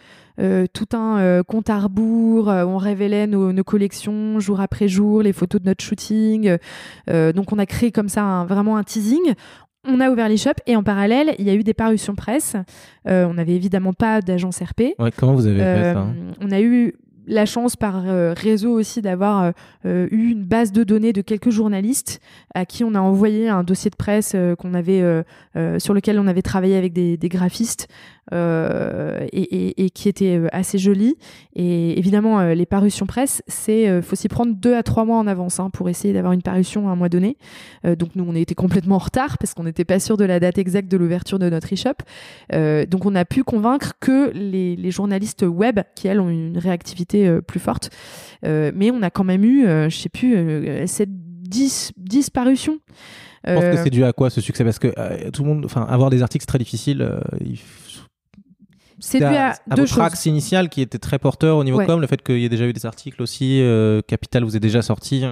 tout un compte à rebours. où on révélait nos, nos, collections jour après jour, les photos de notre shooting. donc, on a créé comme ça vraiment un teasing on a ouvert l'e-shop et en parallèle, il y a eu des parutions presse. Euh, on n'avait évidemment pas d'agence RP. Ouais, comment vous avez fait ça hein Euh, On a eu la chance par euh, réseau aussi d'avoir eu une base de données de quelques journalistes à qui on a envoyé un dossier de presse qu'on avait sur lequel on avait travaillé avec des, des graphistes euh, et, et- et qui était euh, assez joli. Et évidemment, euh, les parutions presse, c'est euh, faut s'y prendre deux à trois mois en avance hein, pour essayer d'avoir une parution à un mois donné. Donc nous, on était complètement en retard parce qu'on n'était pas sûr de la date exacte de l'ouverture de notre e-shop. Donc on a pu convaincre que les, les journalistes web, qui elles ont une réactivité plus forte, mais on a quand même eu, je sais plus, 7, 10, 10 parutions. Je pense que c'est dû à quoi ce succès? Parce que tout le monde, enfin, avoir des articles c'est très difficile. il c'est dû à, à deux votre choses. axe initial qui était très porteur au niveau Ouais. com, le fait qu'il y ait déjà eu des articles aussi, euh, Capital vous est déjà sorti.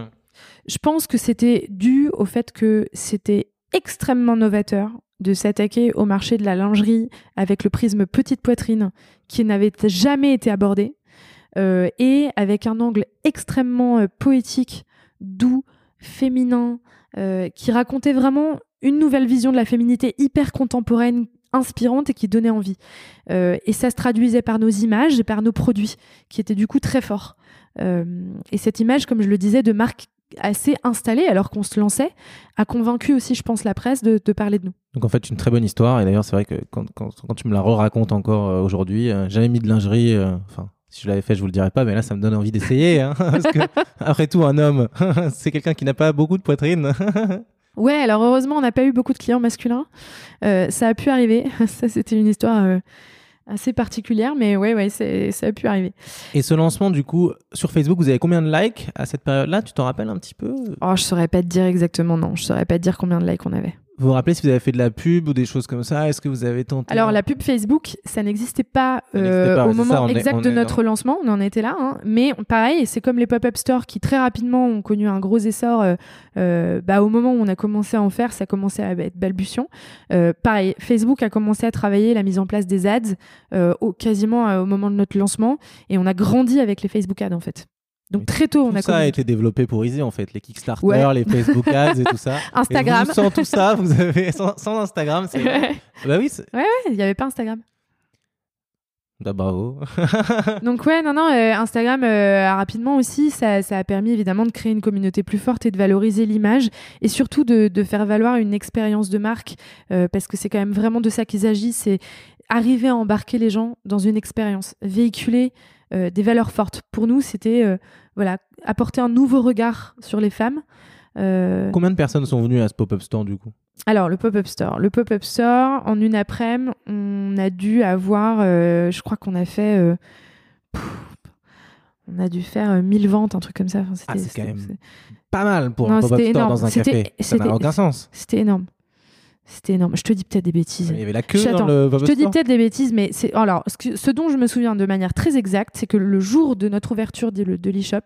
Je pense que c'était dû au fait que c'était extrêmement novateur de s'attaquer au marché de la lingerie avec le prisme petite poitrine qui n'avait jamais été abordé euh, et avec un angle extrêmement euh, poétique, doux, féminin, euh, qui racontait vraiment une nouvelle vision de la féminité hyper contemporaine, inspirante et qui donnait envie. Euh, et ça se traduisait par nos images et par nos produits, qui étaient du coup très forts. Euh, et cette image, comme je le disais, de marque assez installée alors qu'on se lançait, a convaincu aussi, je pense, la presse de, parler de nous. Donc en fait, une très bonne histoire. Et d'ailleurs, c'est vrai que quand, tu me la re-racontes encore euh, aujourd'hui, euh, j'avais mis de lingerie. Enfin, si je l'avais fait, je vous le dirais pas, mais là, ça me donne envie d'essayer. hein, parce que, après tout, un homme, c'est quelqu'un qui n'a pas beaucoup de poitrine. Ouais, alors heureusement, on n'a pas eu beaucoup de clients masculins. Euh, ça a pu arriver. ça, c'était une histoire euh, assez particulière, mais ouais, ouais, c'est- ça a pu arriver. Et ce lancement, du coup, sur Facebook, vous avez combien de likes à cette période-là? Tu t'en rappelles un petit peu? Oh, je saurais pas te dire exactement, non. Je saurais pas te dire combien de likes on avait. Vous vous rappelez si vous avez fait de la pub ou des choses comme ça Est-ce que vous avez tenté Alors, la pub Facebook, ça n'existait pas, euh, pas, au moment ça, on est- exact de notre lancement. On en était là. hein. Mais pareil, c'est comme les pop-up stores qui très rapidement ont connu un gros essor. euh, euh, bah, au moment où on a commencé à en faire, ça commençait à être balbutiant. Euh, pareil, Facebook a commencé à travailler la mise en place des ads au, quasiment au moment de notre lancement. Et on a grandi avec les Facebook ads, en fait. Donc Mais très tôt, on Tout a ça a été développé pour Easy en fait, les Kickstarter, Ouais. les Facebook ads et tout ça. Instagram. Et vous, sans tout ça, vous avez sans, sans Instagram, c'est Ouais, bah oui, c'est- il n'y avait pas Instagram. bah bravo. Donc ouais, non, non, euh, Instagram euh, rapidement aussi, ça, ça a permis évidemment de créer une communauté plus forte et de valoriser l'image et surtout de, de faire valoir une expérience de marque euh, parce que c'est quand même vraiment de ça qu'il s'agit, c'est arriver à embarquer les gens dans une expérience, véhiculer euh, des valeurs fortes. Pour nous, c'était euh, voilà apporter un nouveau regard sur les femmes. Euh, Combien de personnes sont venues à ce pop-up store du coup? Alors, le pop-up store. Le pop-up store, en une après-midi, on a dû avoir, je crois qu'on a fait, pff, on a dû faire euh, 1000 ventes, un truc comme ça. Enfin, c'était- Ah, c'est quand c'était- même Pas mal pour Non, un pop-up c'était store énorme. dans un C'était- café. Ça n'a c'était- aucun sens. C'était énorme. C'était énorme. Je te dis peut-être des bêtises. Il y avait la queue Je- dans le Je te dis peut-être des bêtises, mais c'est alors ce, que- ce dont je me souviens de manière très exacte, c'est que le jour de notre ouverture de, de l'e-shop,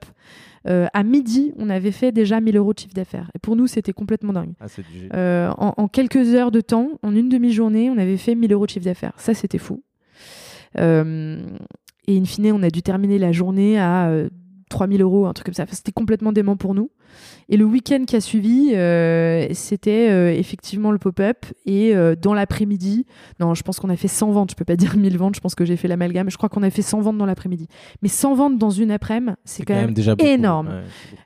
euh, à midi, on avait fait déjà 1000 euros de chiffre d'affaires. Et pour nous, c'était complètement dingue. Ah, Euh, en, en quelques heures de temps, en une demi-journée, on avait fait 1000 euros de chiffre d'affaires. Ça, c'était fou. Euh, et in fine, on a dû terminer la journée à 3000 euros, un truc comme ça. Enfin, c'était complètement dément pour nous. Et le week-end qui a suivi, euh, c'était euh, effectivement le pop-up. Et euh, dans l'après-midi, non, je pense qu'on a fait 100 ventes. Je peux pas dire 1000 ventes, je pense que j'ai fait l'amalgame. Je crois qu'on a fait 100 ventes dans l'après-midi. Mais 100 ventes dans une après-midi, c'est quand, même déjà énorme.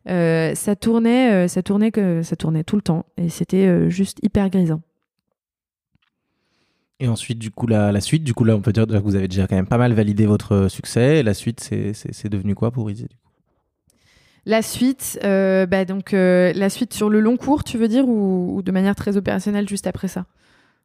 Ouais, ça tournait, ça tournait que ça tournait tout le temps et c'était juste hyper grisant. Et ensuite, du coup, la, la suite, du coup, là, on peut dire que vous avez déjà quand même pas mal validé votre succès. Et la suite, c'est- devenu quoi pour Easy du coup? La suite, euh, bah donc euh, la suite sur le long cours, tu veux dire, ou, ou de manière très opérationnelle juste après ça?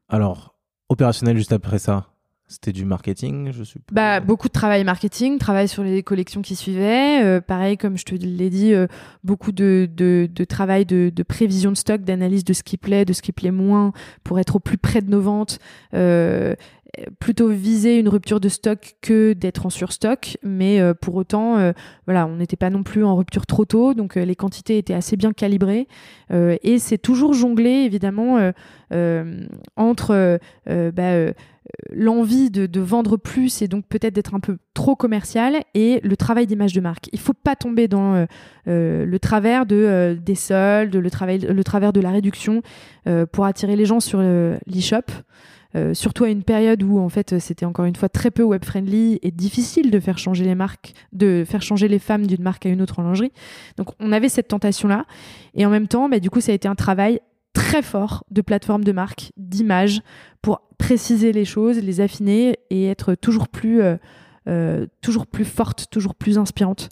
Alors, opérationnel juste après ça, c'était du marketing, je suppose. Bah beaucoup de travail marketing, travail sur les collections qui suivaient. euh, pareil, comme je te l'ai dit, euh, beaucoup de, de, de travail de, de prévision de stock, d'analyse de ce qui plaît, de ce qui plaît moins, pour être au plus près de nos ventes. euh, plutôt viser une rupture de stock que d'être en surstock, mais pour autant, voilà, on n'était pas non plus en rupture trop tôt, donc les quantités étaient assez bien calibrées. et c'est toujours jonglé, évidemment, entre bah, l'envie de, vendre plus et donc peut-être d'être un peu trop commercial et le travail d'image de marque. Il faut pas tomber dans euh, euh, le travers de, euh, des soldes, le, le travers de la réduction pour attirer les gens sur l'e-shop. Surtout à une période où en fait c'était encore une fois très peu web friendly et difficile de faire changer les marques, de faire changer les femmes d'une marque à une autre en lingerie. Donc on avait cette tentation là et en même temps, bah, du coup ça a été un travail très fort de plateforme de marque, d'image, pour préciser les choses, les affiner et être toujours plus, euh, euh, toujours plus forte, toujours plus inspirante.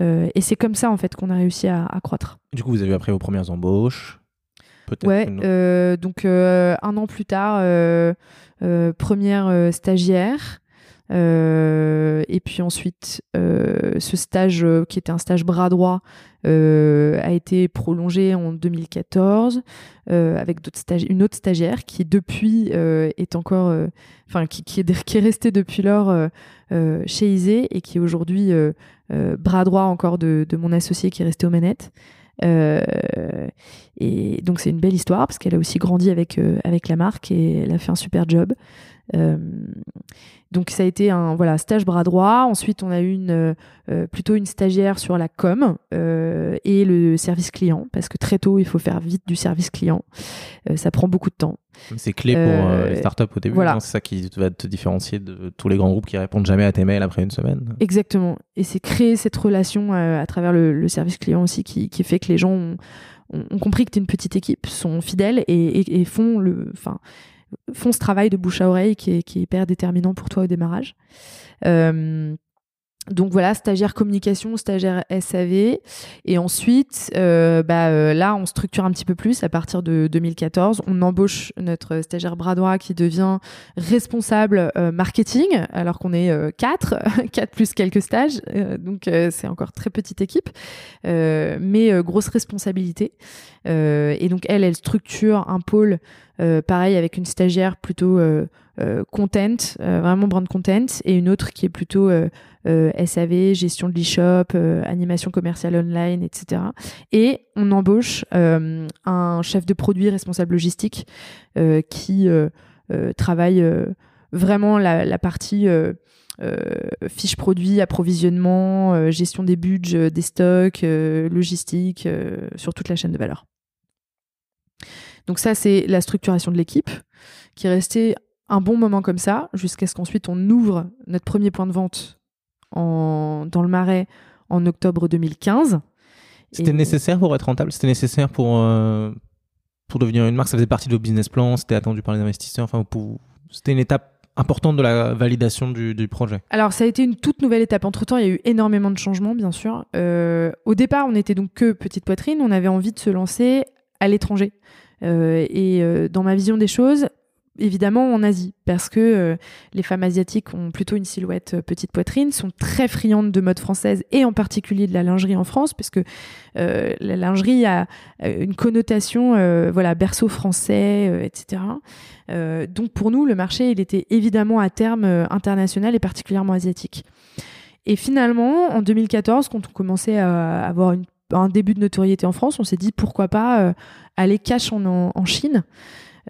Euh, et c'est comme ça, en fait, qu'on a réussi à, croître. Du coup, vous avez appris vos premières embauches? Ouais, donc un an plus tard, première stagiaire. Euh, et puis ensuite, euh, ce stage euh, qui était un stage bras droit a été prolongé en 2014 avec une autre stagiaire qui depuis est encore, enfin qui, qui, est, qui est restée depuis lors chez Isée et qui est aujourd'hui bras droit encore de, de, mon associé qui est resté aux manettes. Et donc c'est une belle histoire parce qu'elle a aussi grandi avec, avec la marque et elle a fait un super job. Euh, donc ça a été un voilà stage bras droit. Ensuite, on a eu une, euh, euh, plutôt une stagiaire sur la com et le service client parce que très tôt il faut faire vite du service client. ça prend beaucoup de temps. C'est clé pour les startups au début. Voilà. C'est ça qui va te différencier de tous les grands groupes qui répondent jamais à tes mails après une semaine? Exactement. Et c'est créer cette relation à travers le, service client aussi qui, qui, fait que les gens ont, ont, compris que tu es une petite équipe, sont fidèles et, et font le, enfin font ce travail de bouche à oreille qui est, qui est hyper déterminant pour toi au démarrage. Euh, donc voilà, stagiaire communication, stagiaire SAV. Et ensuite, euh, bah, euh, là, on structure un petit peu plus à partir de 2014. On embauche notre stagiaire bras droit qui devient responsable euh, marketing, alors qu'on est quatre, quatre plus quelques stages. donc c'est encore très petite équipe, mais grosse responsabilité. et donc elle, elle structure un pôle pareil avec une stagiaire plutôt content, vraiment brand content, et une autre qui est plutôt euh, SAV, gestion de l'e-shop, euh, animation commerciale online, etc. Et on embauche euh, un chef de produit responsable logistique qui travaille vraiment la, partie fiche produit, approvisionnement, gestion des budgets, des stocks, logistique, sur toute la chaîne de valeur. Donc ça, c'est la structuration de l'équipe qui est restée un bon moment comme ça, jusqu'à ce qu'ensuite on ouvre notre premier point de vente dans le Marais en octobre 2015. C'était nécessaire pour être rentable? C'était nécessaire pour, euh, pour devenir une marque? Ça faisait partie de vos business plans? C'était attendu par les investisseurs? Enfin, C'était une étape importante de la validation du, du, projet Alors, ça a été une toute nouvelle étape. Entre-temps, il y a eu énormément de changements, bien sûr. Euh, au départ, on n'était donc que petite poitrine. On avait envie de se lancer à l'étranger. Euh, et dans ma vision des choses, évidemment en Asie, parce que euh, les femmes asiatiques ont plutôt une silhouette euh, petite poitrine, sont très friandes de mode française et en particulier de la lingerie en France, parce que euh, la lingerie a une connotation, voilà, berceau français, etc. donc pour nous, le marché, il était évidemment à terme international et particulièrement asiatique. Et finalement, en 2014, quand on commençait à avoir un début de notoriété en France, on s'est dit pourquoi pas aller cash en Chine.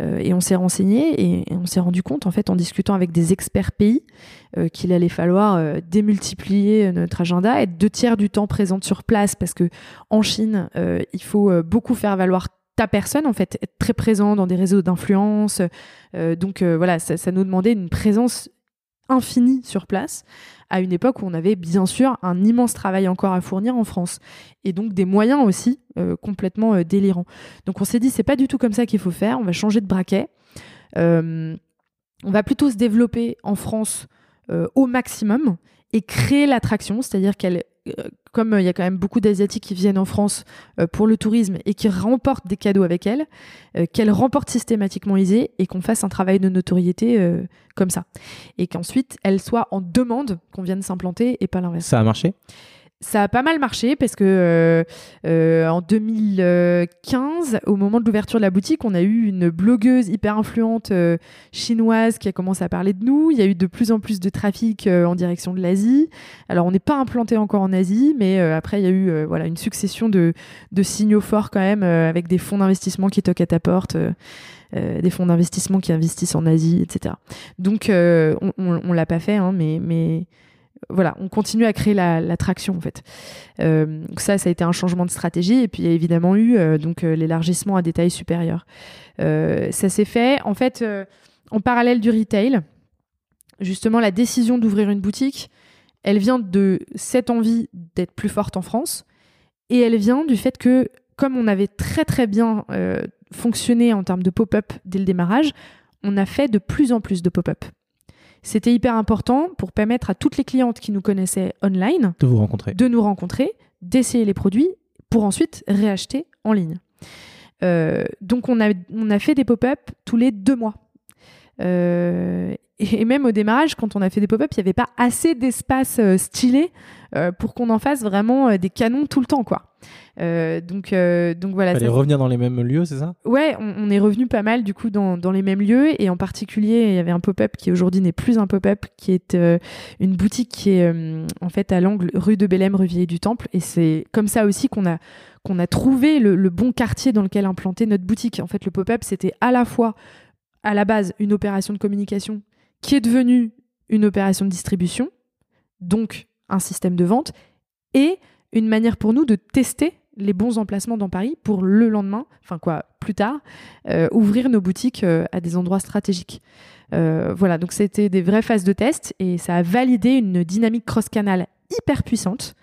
Euh, et on s'est renseigné et, on s'est rendu compte, en fait, en discutant avec des experts pays, euh, qu'il allait falloir euh, démultiplier notre agenda, être deux tiers du temps présente sur place, parce que en Chine, il faut beaucoup faire valoir ta personne en fait être très présent dans des réseaux d'influence. Donc voilà ça, ça, nous demandait une présence infinie sur place à une époque où on avait bien sûr un immense travail encore à fournir en France et donc des moyens aussi euh, complètement euh, délirants. Donc on s'est dit c'est pas du tout comme ça qu'il faut faire, on va changer de braquet. Euh, on va plutôt se développer en France au maximum et créer l'attraction, c'est-à-dire qu'elle comme il y a quand même beaucoup d'Asiatiques qui viennent en France pour le tourisme et qui remportent des cadeaux avec elle, qu'elle remporte systématiquement Isée et qu'on fasse un travail de notoriété comme ça. Et qu'ensuite, elle soit en demande qu'on vienne s'implanter et pas l'inverse. Ça a marché? Ça a pas mal marché parce que euh, euh, en 2015, au moment de l'ouverture de la boutique, on a eu une blogueuse hyper influente euh, chinoise qui a commencé à parler de nous. Il y a eu de plus en plus de trafic en direction de l'Asie. Alors on n'est pas implanté encore en Asie, mais après il y a eu voilà une succession de, signaux forts quand même avec des fonds d'investissement qui toquent à ta porte. des fonds d'investissement qui investissent en Asie, etc. Donc, on, on, l'a pas fait, hein, mais voilà, on continue à créer la, traction en fait. Euh, ça, ça a été un changement de stratégie et puis il y a évidemment eu euh, donc euh, l'élargissement à des tailles supérieures. ça s'est fait en fait en parallèle du retail. Justement, la décision d'ouvrir une boutique, elle vient de cette envie d'être plus forte en France et elle vient du fait que comme on avait très très bien fonctionné en termes de pop-up dès le démarrage, on a fait de plus en plus de pop-up. C'était hyper important pour permettre à toutes les clientes qui nous connaissaient online de vous rencontrer, de nous rencontrer, d'essayer les produits pour ensuite réacheter en ligne. Euh, donc on a, on a fait des pop-up tous les deux mois. Euh, et même au démarrage, quand on a fait des pop-up, il n'y avait pas assez d'espace euh, stylé pour qu'on en fasse vraiment des canons tout le temps, quoi. Euh, donc, euh, donc voilà. Fallait revenir dans les mêmes lieux, c'est ça? Ouais, on, est revenu pas mal du coup dans, dans, les mêmes lieux et en particulier il y avait un pop-up qui aujourd'hui n'est plus un pop-up, qui est euh, une boutique qui est en fait à l'angle rue de Bélème, rue Vieille du Temple et c'est comme ça aussi qu'on a qu'on a trouvé le, le, bon quartier dans lequel implanter notre boutique. En fait, le pop-up c'était à la fois à la base une opération de communication qui est devenue une opération de distribution, donc un système de vente et une manière pour nous de tester les bons emplacements dans Paris pour le lendemain, enfin quoi, plus tard, euh, ouvrir nos boutiques euh, à des endroits stratégiques. Euh, voilà, donc c'était des vraies phases de test et ça a validé une dynamique cross-canal hyper puissante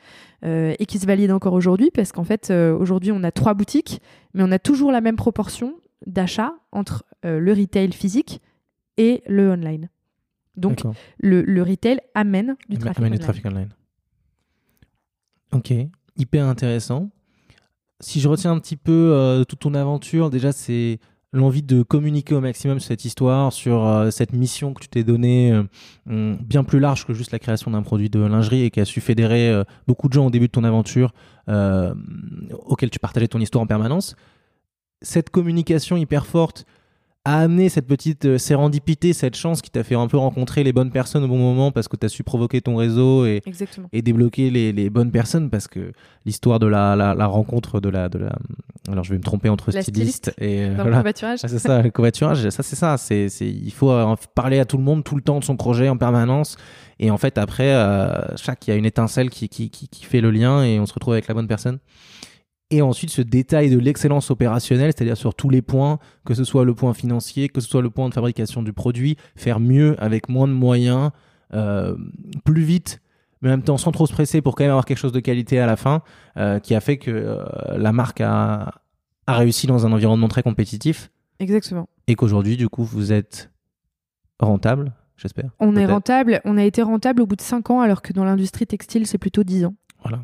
et qui se valide encore aujourd'hui parce qu'en fait, aujourd'hui, on a trois boutiques, mais on a toujours la même proportion d'achat entre le retail physique et le online. Donc, le, retail amène du trafic amène online. trafic online. Ok, hyper intéressant. Si je retiens un petit peu euh, toute ton aventure, déjà c'est l'envie de communiquer au maximum cette histoire, sur euh, cette mission que tu t'es donnée, euh, bien plus large que juste la création d'un produit de lingerie et qui a su fédérer beaucoup de gens au début de ton aventure, auxquels tu partageais ton histoire en permanence. Cette communication hyper forte, a amené cette petite euh, sérendipité, cette chance qui t'a fait un peu rencontrer les bonnes personnes au bon moment parce que tu as su provoquer ton réseau et, et débloquer les, les, bonnes personnes parce que l'histoire de la, la, rencontre de la, de la. Alors je vais me tromper entre styliste, et. Euh, le covoiturage. c'est ça, le covoiturage, ça c'est ça. C'est, il faut parler à tout le monde tout le temps de son projet en permanence. Et en fait, après, euh, chaque, il y a une étincelle qui, qui, qui, qui fait le lien et on se retrouve avec la bonne personne et ensuite ce détail de l'excellence opérationnelle, c'est-à-dire sur tous les points, que ce soit le point financier, que ce soit le point de fabrication du produit, faire mieux avec moins de moyens, euh, plus vite, mais en même temps sans trop se presser pour quand même avoir quelque chose de qualité à la fin, euh, qui a fait que euh, la marque a, a réussi dans un environnement très compétitif. Exactement. Et qu'aujourd'hui, du coup, vous êtes rentable, j'espère. On est rentable, on a été rentable au bout de 5 ans, alors que dans l'industrie textile, c'est plutôt 10 ans. Voilà.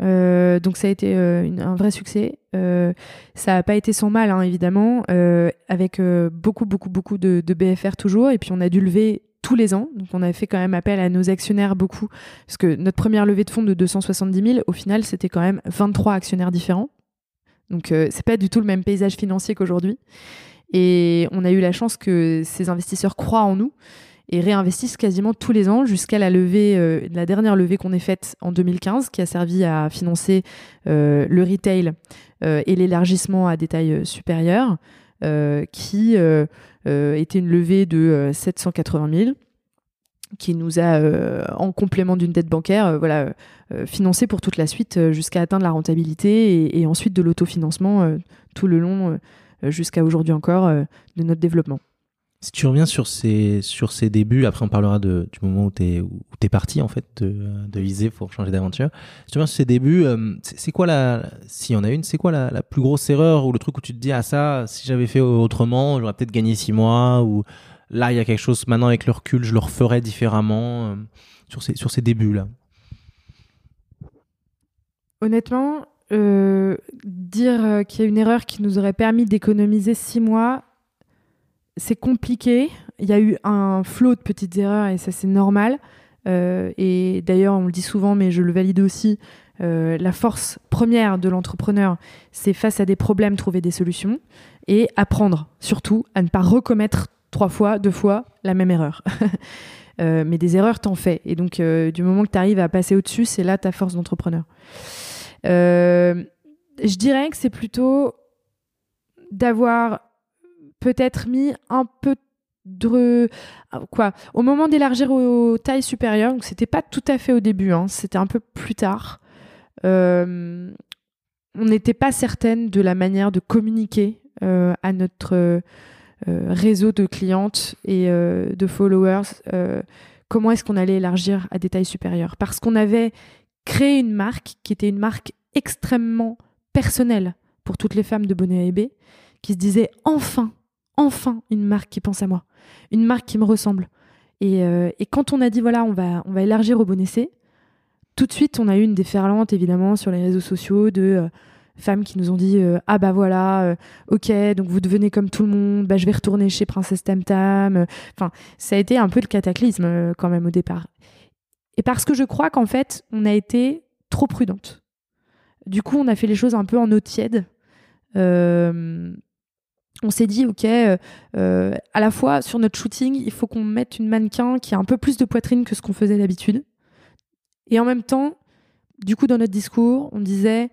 Euh, donc ça a été euh, un vrai succès. Euh, ça n'a pas été sans mal, hein, évidemment, avec beaucoup, beaucoup, beaucoup de, BFR toujours. Et puis on a dû lever tous les ans. Donc on a fait quand même appel à nos actionnaires beaucoup. Parce que notre première levée de fonds de 270 000, au final, c'était quand même 23 actionnaires différents. Donc c'est pas du tout le même paysage financier qu'aujourd'hui. Et on a eu la chance que ces investisseurs croient en nous et réinvestissent quasiment tous les ans jusqu'à la levée, euh, la dernière levée qu'on ait faite en 2015, qui a servi à financer euh, le retail euh, et l'élargissement à des tailles supérieures, qui était une levée de 780 000 qui nous a, en complément d'une dette bancaire, voilà, financé pour toute la suite jusqu'à atteindre la rentabilité et ensuite de l'autofinancement tout le long jusqu'à aujourd'hui encore de notre développement. Si tu reviens sur ces, sur ces débuts, après on parlera du moment où tu es, es parti en fait de, de viser pour changer d'aventure. Si tu reviens sur ces débuts, euh, c'est quoi la, s'il y en a une, c'est quoi la, la, plus grosse erreur ou le truc où tu te dis, ah ça, si j'avais fait autrement, j'aurais peut-être gagné six mois ou là il y a quelque chose, maintenant avec le recul, je le referais différemment euh, sur, ces, sur ces débuts-là? Honnêtement, euh, dire qu'il y a une erreur qui nous aurait permis d'économiser six mois, c'est compliqué. Il y a eu un flot de petites erreurs et ça c'est normal. Euh, et d'ailleurs, on le dit souvent, mais je le valide aussi. euh, la force première de l'entrepreneur, c'est face à des problèmes, trouver des solutions et apprendre surtout à ne pas recommettre trois fois, deux fois la même erreur. Euh, mais des erreurs, t'en fais. Et donc, du moment que tu arrives à passer au-dessus, c'est là ta force d'entrepreneur. Je dirais que c'est plutôt d'avoir peut-être mis un peu de quoi au moment d'élargir aux tailles supérieures donc c'était pas tout à fait au début hein, c'était un peu plus tard. Euh, on n'était pas certaine de la manière de communiquer euh, à notre euh, réseau de clientes et de followers comment est-ce qu'on allait élargir à des tailles supérieures. Parce qu'on avait créé une marque qui était une marque extrêmement personnelle pour toutes les femmes de Bonnet et B qui se disaient enfin enfin une marque qui pense à moi, une marque qui me ressemble. Et, euh, et quand on a dit voilà, on va, on va élargir au bon essai, tout de suite on a eu une déferlante évidemment sur les réseaux sociaux de euh, femmes qui nous ont dit euh, ah bah voilà, ok, donc vous devenez comme tout le monde, bah je vais retourner chez Princesse Tam Tam. Enfin, ça a été un peu le cataclysme quand même au départ. Et parce que je crois qu'en fait on a été trop prudente. Du coup, on a fait les choses un peu en eau tiède. On s'est dit, ok, euh, euh, à la fois sur notre shooting, il faut qu'on mette une mannequin qui a un peu plus de poitrine que ce qu'on faisait d'habitude. Et en même temps, du coup, dans notre discours, on disait,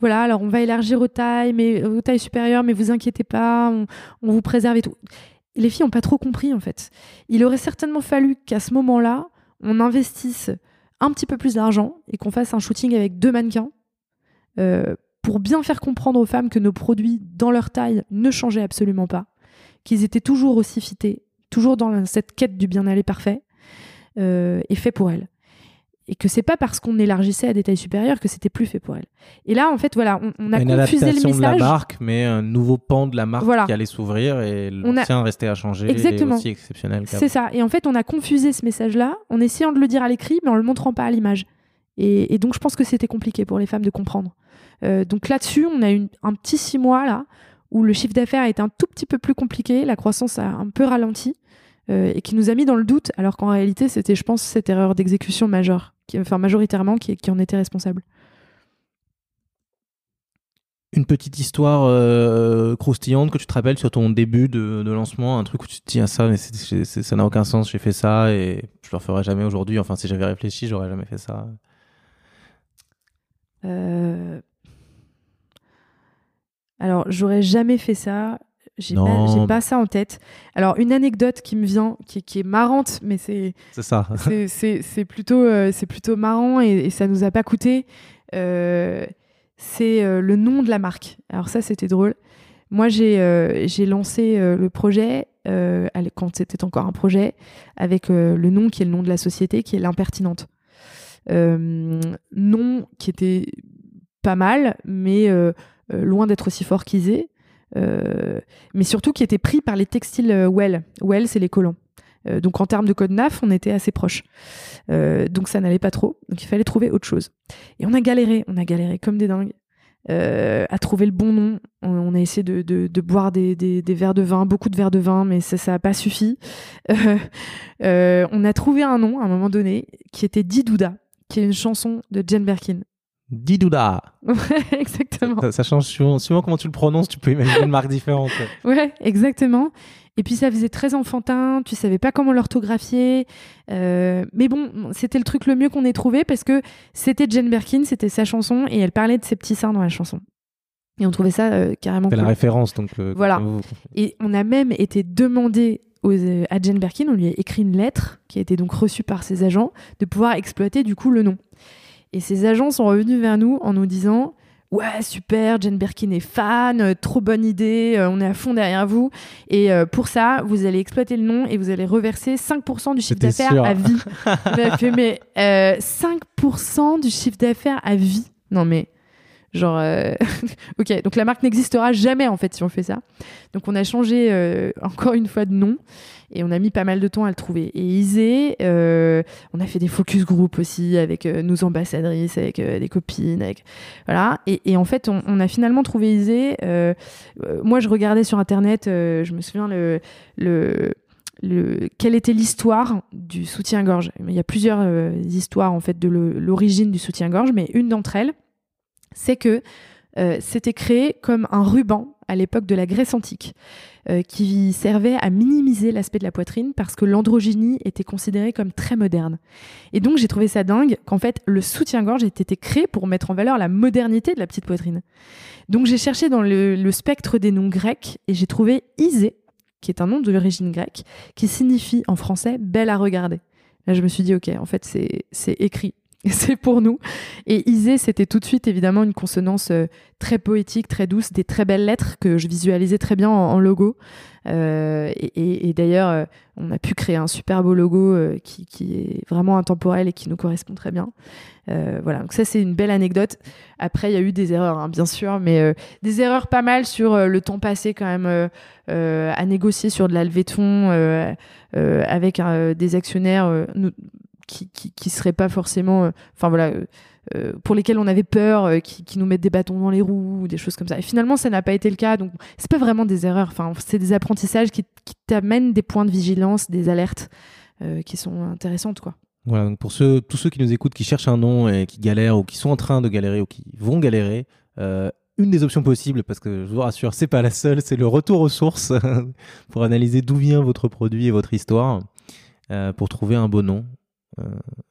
voilà, alors on va élargir aux tailles, mais aux tailles supérieures, mais vous inquiétez pas, on, vous préserve et tout. Les filles n'ont pas trop compris en fait. Il aurait certainement fallu qu'à ce moment-là, on investisse un petit peu plus d'argent et qu'on fasse un shooting avec deux mannequins. Euh, pour bien faire comprendre aux femmes que nos produits, dans leur taille, ne changeaient absolument pas, qu'ils étaient toujours aussi fités, toujours dans cette quête du bien-aller parfait, euh, et fait pour elles. Et que c'est pas parce qu'on élargissait à des tailles supérieures que c'était plus fait pour elles. Et là, en fait, voilà, on, on a une confusé le adaptation de la message. marque, mais un nouveau pan de la marque Voilà. qui allait s'ouvrir et On a- l'ancien restait à changer. Exactement. Et aussi exceptionnel. C'est ça. Et en fait, on a confusé ce message-là en essayant de le dire à l'écrit, mais en le montrant pas à l'image. Et, et donc, je pense que c'était compliqué pour les femmes de comprendre. Euh, donc là-dessus, on a eu un petit six mois là où le chiffre d'affaires est un tout petit peu plus compliqué, la croissance a un peu ralenti euh, et qui nous a mis dans le doute, alors qu'en réalité, c'était, je pense, cette erreur d'exécution majeure, qui, enfin majoritairement, qui, qui en était responsable. Une petite histoire euh, croustillante que tu te rappelles sur ton début de, de lancement, un truc où tu te dis à ça, mais ça n'a aucun sens, j'ai fait ça et je le referai jamais aujourd'hui. Enfin, si j'avais réfléchi, j'aurais jamais fait ça. Euh, Alors, j'aurais jamais fait ça. J'ai pas, ça en tête. Alors, une anecdote qui me vient, qui, qui est marrante, mais c'est C'est ça. c'est- plutôt, euh, c'est plutôt marrant et, et ça nous a pas coûté. Euh, c'est euh, le nom de la marque. Alors ça, c'était drôle. Moi, j'ai lancé le projet quand c'était encore un projet avec le nom qui est le nom de la société, qui est l'impertinente. Nom qui était pas mal, mais loin d'être aussi fort qu'Isée. Euh, mais surtout qui était pris par les textiles euh, Well. Well, c'est les. Euh, donc en termes de code NAF, on était assez proches. Euh, donc ça n'allait pas trop. Donc il fallait trouver autre chose. Et on a galéré, on a galéré comme des dingues euh, à trouver le bon nom. On, a essayé de, boire des, verres de vin, beaucoup de verres de vin, mais ça n'a pas suffi. Euh, euh, on a trouvé un nom à un moment donné qui était Didouda, qui est une chanson de Jane Birkin. Didouda. Ouais, exactement. Ça, ça change suivant, suivant comment tu le prononces, tu peux imaginer une marque différente. Ouais, exactement. Et puis ça faisait très enfantin, tu savais pas comment l'orthographier. Euh, mais bon, c'était le truc le mieux qu'on ait trouvé parce que c'était Jane Birkin, c'était sa chanson et elle parlait de ses petits seins dans la chanson. Et on trouvait ça euh, carrément C'est la référence, donc. euh, Voilà. vous- Et on a même été demandé aux, euh, à Jane Birkin, on lui a écrit une lettre qui a été donc reçue par ses agents, de pouvoir exploiter du coup le nom. Et ses agents sont revenus vers nous en nous disant Ouais, super, Jane Birkin est fan, euh, trop bonne idée, euh, on est à fond derrière vous. Et euh, pour ça, vous allez exploiter le nom et vous allez reverser 5% du chiffre d'affaires à vie. Mais euh, 5% du chiffre d'affaires à vie Non, mais genre. euh, ok, donc la marque n'existera jamais en fait si on fait ça. Donc on a changé euh, encore une fois de nom et on a mis pas mal de temps à le trouver. Et Isée, euh, on a fait des focus group aussi avec nos ambassadrices, avec des copines, avec voilà. Et, en fait, on, a finalement trouvé Isée. moi, je regardais sur internet, je me souviens le le le, quelle était l'histoire du soutien-gorge. Il y a plusieurs histoires en fait de l'origine du soutien-gorge, mais une d'entre elles, c'est que euh, c'était créé comme un ruban à l'époque de la Grèce antique, euh, qui servait à minimiser l'aspect de la poitrine parce que l'androgynie était considérée comme très moderne. Et donc j'ai trouvé ça dingue qu'en fait le soutien-gorge ait été créé pour mettre en valeur la modernité de la petite poitrine. Donc j'ai cherché dans le, le, spectre des noms grecs et j'ai trouvé Isée, qui est un nom de l'origine grecque, qui signifie en français belle à regarder. Là, je me suis dit, ok, en fait, c'est écrit. C'est pour nous. Et Isée, c'était tout de suite évidemment une consonance euh, très poétique, très douce, des très belles lettres que je visualisais très bien en, logo. Euh, et, d'ailleurs, euh, on a pu créer un super beau logo qui, est vraiment intemporel et qui nous correspond très bien. voilà, donc ça c'est une belle anecdote. Après, il y a eu des erreurs, hein, bien sûr, mais des erreurs pas mal sur le temps passé quand même à négocier sur de la fonds avec des actionnaires. Qui, qui, seraient pas forcément, euh, enfin voilà, euh, euh, pour lesquels on avait peur, qui, nous mettent des bâtons dans les roues ou des choses comme ça. Et finalement, ça n'a pas été le cas. Donc, c'est pas vraiment des erreurs. Enfin, c'est des apprentissages qui, t'amènent des points de vigilance, des alertes qui sont intéressantes, quoi. Voilà, donc pour ceux, tous ceux qui nous écoutent, qui cherchent un nom et qui galèrent ou qui sont en train de galérer ou qui vont galérer, une des options possibles, parce que je vous rassure, c'est pas la seule, c'est le retour aux sources pour analyser d'où vient votre produit et votre histoire, pour trouver un beau nom. Euh,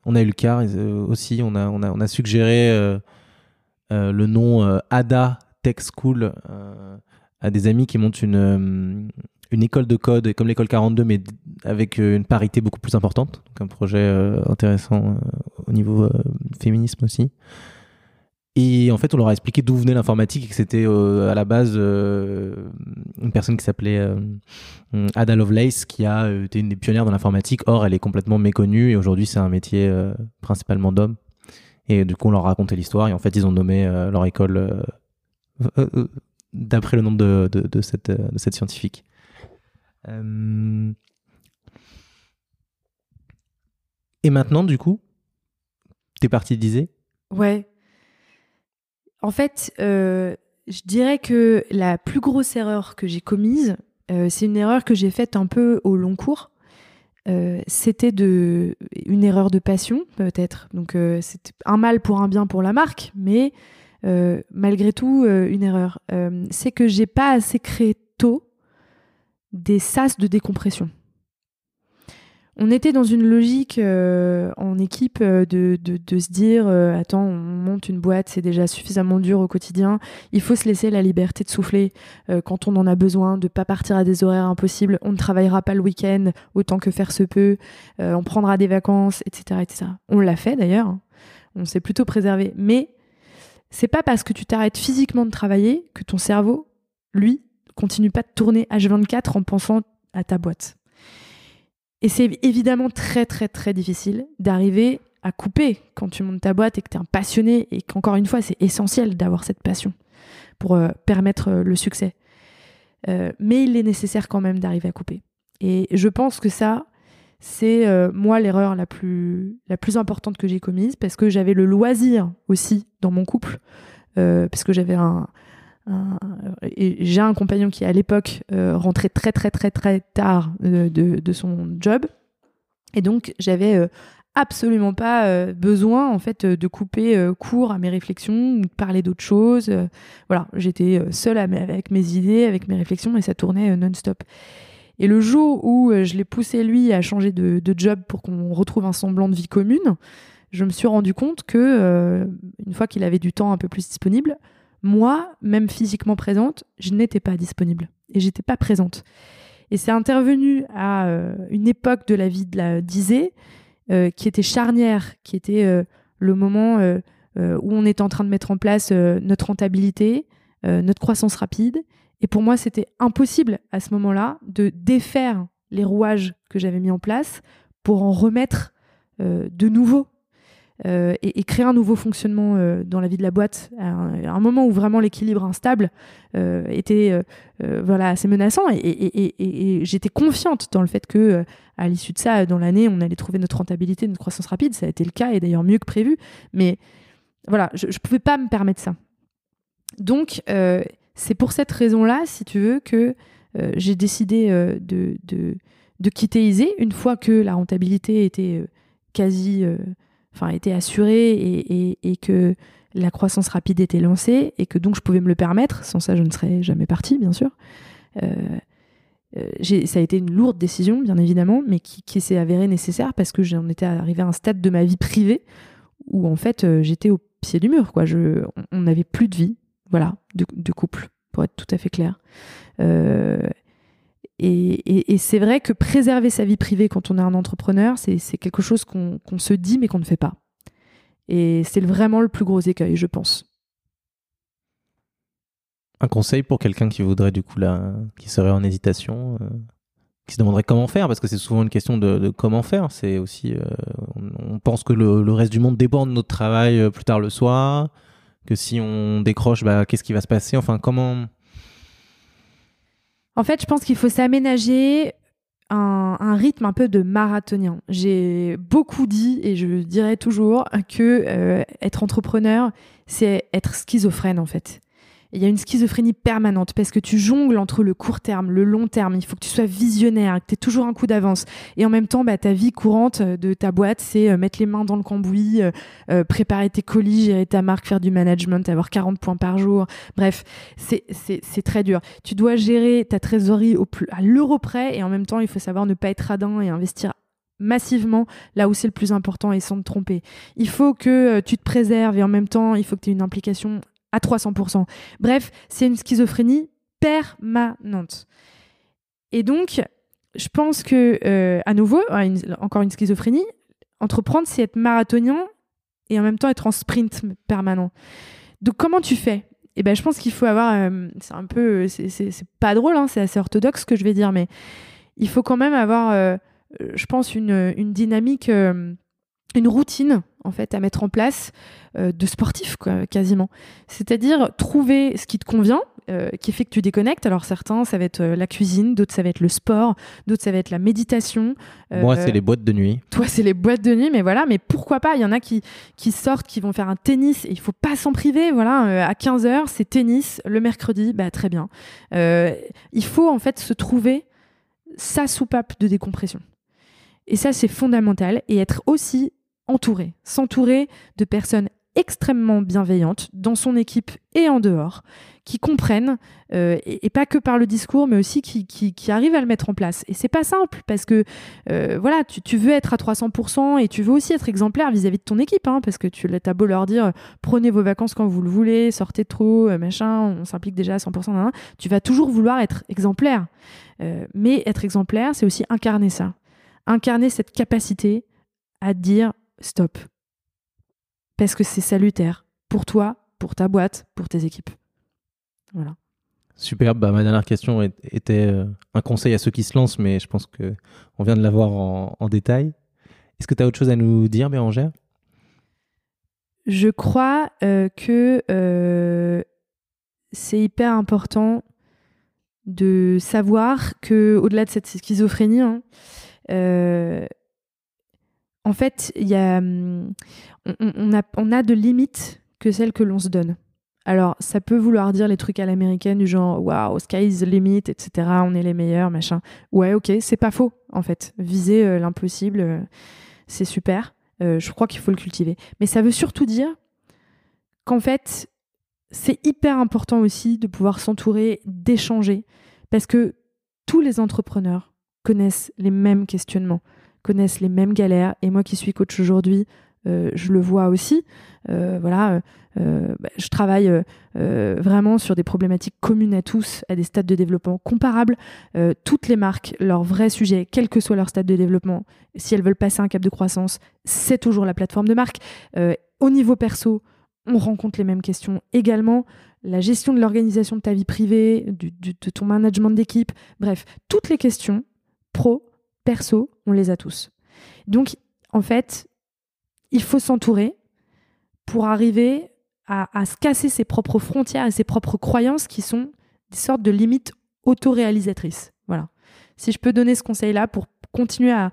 on a eu le cas euh, aussi, on a, on a, on a suggéré euh, le nom ADA Tech School à des amis qui montent une, une école de code comme l'école 42, mais avec une parité beaucoup plus importante. Donc un projet intéressant au niveau féminisme aussi. Et en fait, on leur a expliqué d'où venait l'informatique et que c'était euh, à la base euh, une personne qui s'appelait euh, Ada Lovelace qui a été une des pionnières dans l'informatique. Or, elle est complètement méconnue et aujourd'hui, c'est un métier principalement d'hommes. Et du coup, on leur a raconté l'histoire et en fait, ils ont nommé leur école d'après le nom de, cette scientifique. Et maintenant, du coup, t'es parti d'Isée Ouais, en fait, euh, je dirais que la plus grosse erreur que j'ai commise, euh, c'est une erreur que j'ai faite un peu au long cours. Euh, c'était de une erreur de passion peut-être. Donc c'est un mal pour un bien pour la marque, mais malgré tout une erreur. c'est que j'ai pas assez créé tôt des sas de décompression on était dans une logique euh, en équipe euh, de, se dire euh, attends, on monte une boîte, c'est déjà suffisamment dur au quotidien. Il faut se laisser la liberté de souffler quand on en a besoin, de pas partir à des horaires impossibles. On ne travaillera pas le week-end autant que faire se peut. on prendra des vacances, etc., etc. On l'a fait d'ailleurs. Hein. On s'est plutôt préservé. Mais c'est pas parce que tu t'arrêtes physiquement de travailler que ton cerveau, lui, continue pas de tourner H24 en pensant à ta boîte. Et c'est évidemment très très très difficile d'arriver à couper quand tu montes ta boîte et que tu es un passionné et qu'encore une fois c'est essentiel d'avoir cette passion pour euh, permettre euh, le succès. Euh, mais il est nécessaire quand même d'arriver à couper. Et je pense que ça, c'est moi l'erreur la plus, la plus importante que j'ai commise parce que j'avais le loisir aussi dans mon couple, parce que j'avais un, j'ai un compagnon qui à l'époque euh, rentrait très très très très tard de, son job. Et donc j'avais euh, absolument pas euh, besoin en fait de couper court à mes réflexions ou de parler d'autre chose. Voilà j'étais seule avec mes idées avec mes réflexions et ça tournait non-stop. Et le jour où je l'ai poussé lui à changer de, de job pour qu'on retrouve un semblant de vie commune je me suis rendu compte que une fois qu'il avait du temps un peu plus disponible moi, même physiquement présente, je n'étais pas disponible et j'étais pas présente. Et c'est intervenu à euh, une époque de la vie de la disée euh, qui était charnière, qui était euh, le moment où on était en train de mettre en place notre rentabilité, notre croissance rapide. Et pour moi, c'était impossible à ce moment-là de défaire les rouages que j'avais mis en place pour en remettre de nouveaux euh, et, créer un nouveau fonctionnement euh, dans la vie de la boîte à un, moment où vraiment l'équilibre instable euh, était voilà assez menaçant. Et, j'étais confiante dans le fait que à l'issue de ça dans l'année on allait trouver notre rentabilité notre croissance rapide. Ça a été le cas et d'ailleurs mieux que prévu. Mais voilà je, ne pouvais pas me permettre ça. Donc c'est pour cette raison là si tu veux que j'ai décidé de, de quitter Isée une fois que la rentabilité était quasi, enfin était assurée et, que la croissance rapide était lancée et que donc je pouvais me le permettre. Sans ça, je ne serais jamais partie, bien sûr. ça a été une lourde décision, bien évidemment, mais qui, s'est avérée nécessaire parce que j'en étais arrivée à un stade de ma vie privée où en fait j'étais au pied du mur. On n'avait plus de vie, voilà, de, couple, pour être tout à fait clair. Euh, et, c'est vrai que préserver sa vie privée quand on est un entrepreneur, c'est quelque chose qu'on se dit mais qu'on ne fait pas. Et c'est vraiment le plus gros écueil, je pense. Un conseil pour quelqu'un qui voudrait du coup là, qui serait en hésitation, euh, qui se demanderait comment faire, parce que c'est souvent une question de, comment faire. C'est aussi, euh, on, pense que le, reste du monde dépend de notre travail euh, plus tard le soir, que si on décroche, bah, qu'est-ce qui va se passer? Enfin, comment en fait, je pense qu'il faut s'aménager un, rythme un peu de marathonien. J'ai beaucoup dit et je dirais toujours que euh, être entrepreneur, c'est être schizophrène en fait il y a une schizophrénie permanente parce que tu jongles entre le court terme, le long terme. Il faut que tu sois visionnaire, que tu aies toujours un coup d'avance. Et en même temps, bah, ta vie courante de ta boîte, c'est euh, mettre les mains dans le cambouis, euh, euh, préparer tes colis, gérer ta marque, faire du management, avoir 40 points par jour. Bref, c'est très dur. Tu dois gérer ta trésorerie au plus, à l'euro près et en même temps, il faut savoir ne pas être radin et investir massivement là où c'est le plus important et sans te tromper. Il faut que tu te préserves et en même temps, il faut que tu aies une implication à 300%. Bref, c'est une schizophrénie permanente. Et donc, je pense que, euh, à nouveau, encore une schizophrénie, entreprendre, c'est être marathonien et en même temps être en sprint permanent. Donc, comment tu fais? Eh ben, je pense qu'il faut avoir. Euh, c'est un peu. C'est pas drôle, hein, c'est assez orthodoxe ce que je vais dire, mais il faut quand même avoir, euh, je pense, une dynamique une routine en fait à mettre en place euh, de sportif quasiment. C'est-à-dire trouver ce qui te convient, euh, qui fait que tu déconnectes. Alors certains ça va être euh, la cuisine, d'autres ça va être le sport, d'autres ça va être la méditation. Moi c'est les boîtes de nuit. Toi c'est les boîtes de nuit, mais voilà, mais pourquoi pas? Il y en a qui qui sortent, qui vont faire un tennis et il faut pas s'en priver. Voilà, à 15 h c'est tennis, le mercredi, bah très bien. il faut en fait se trouver sa soupape de décompression. Et ça, c'est fondamental. Et être aussi entouré, s'entourer de personnes extrêmement bienveillantes dans son équipe et en dehors, qui comprennent, euh, et, pas que par le discours, mais aussi qui, qui, arrivent à le mettre en place. Et c'est pas simple, parce que euh, voilà, tu, veux être à 300% et tu veux aussi être exemplaire vis-à-vis de ton équipe, hein, parce que tu as beau leur dire, prenez vos vacances quand vous le voulez, sortez trop, euh, machin, on s'implique déjà à 100%, tu vas toujours vouloir être exemplaire. mais être exemplaire, c'est aussi incarner ça. Incarner cette capacité à dire stop. Parce que c'est salutaire pour toi, pour ta boîte, pour tes équipes. Voilà. Superbe. Bah, ma dernière question était euh, un conseil à ceux qui se lancent, mais je pense que on vient de l'avoir en, en détail. Est-ce que tu as autre chose à nous dire, Bérangère? Je crois euh, que euh, c'est hyper important de savoir que, au-delà de cette schizophrénie, hein, en fait, hum, on, a, on a de limites que celles que l'on se donne. Alors, ça peut vouloir dire les trucs à l'américaine du genre waouh, sky is the limit, etc. On est les meilleurs, machin. Ouais, ok, c'est pas faux, en fait. Viser euh, l'impossible, euh, c'est super. Euh, je crois qu'il faut le cultiver. Mais ça veut surtout dire qu'en fait, c'est hyper important aussi de pouvoir s'entourer, d'échanger. Parce que tous les entrepreneurs connaissent les mêmes questionnements connaissent les mêmes galères. Et moi qui suis coach aujourd'hui, euh, je le vois aussi. Euh, voilà, euh, bah, je travaille vraiment sur des problématiques communes à tous, à des stades de développement comparables. toutes les marques, leur vrai sujet, quel que soit leur stade de développement, si elles veulent passer un cap de croissance, c'est toujours la plateforme de marque. au niveau perso, on rencontre les mêmes questions également. La gestion de l'organisation de ta vie privée, de ton management d'équipe, bref, toutes les questions pro perso, on les a tous. Donc, en fait, il faut s'entourer pour arriver à, se casser ses propres frontières et ses propres croyances qui sont des sortes de limites autoréalisatrices. Voilà. Si je peux donner ce conseil-là pour continuer à,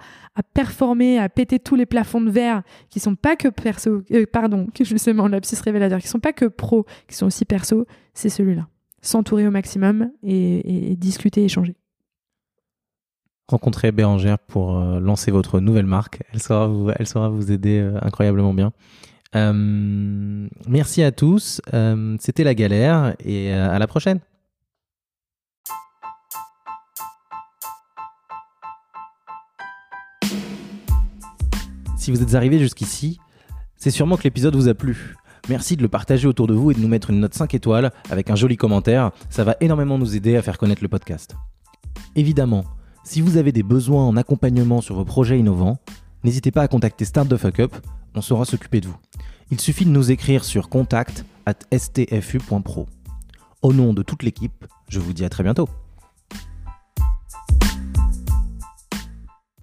performer, à péter tous les plafonds de verre qui sont pas que perso, euh, pardon, que justement lapsus révélateur, qui sont pas que pro, qui sont aussi perso, c'est celui-là. S'entourer au maximum et, et discuter, échanger. Rencontrer Bérangère pour euh, lancer votre nouvelle marque. Elle saura vous, aider euh, incroyablement bien. Euh, merci à tous. C'était la galère et à la prochaine. Si vous êtes arrivé jusqu'ici, c'est sûrement que l'épisode vous a plu. Merci de le partager autour de vous et de nous mettre une note 5 étoiles avec un joli commentaire. Ça va énormément nous aider à faire connaître le podcast. Évidemment, si vous avez des besoins en accompagnement sur vos projets innovants, n'hésitez pas à contacter Start the Fuck Up, on saura s'occuper de vous. Il suffit de nous écrire sur contact at stfu.pro. Au nom de toute l'équipe, je vous dis à très bientôt.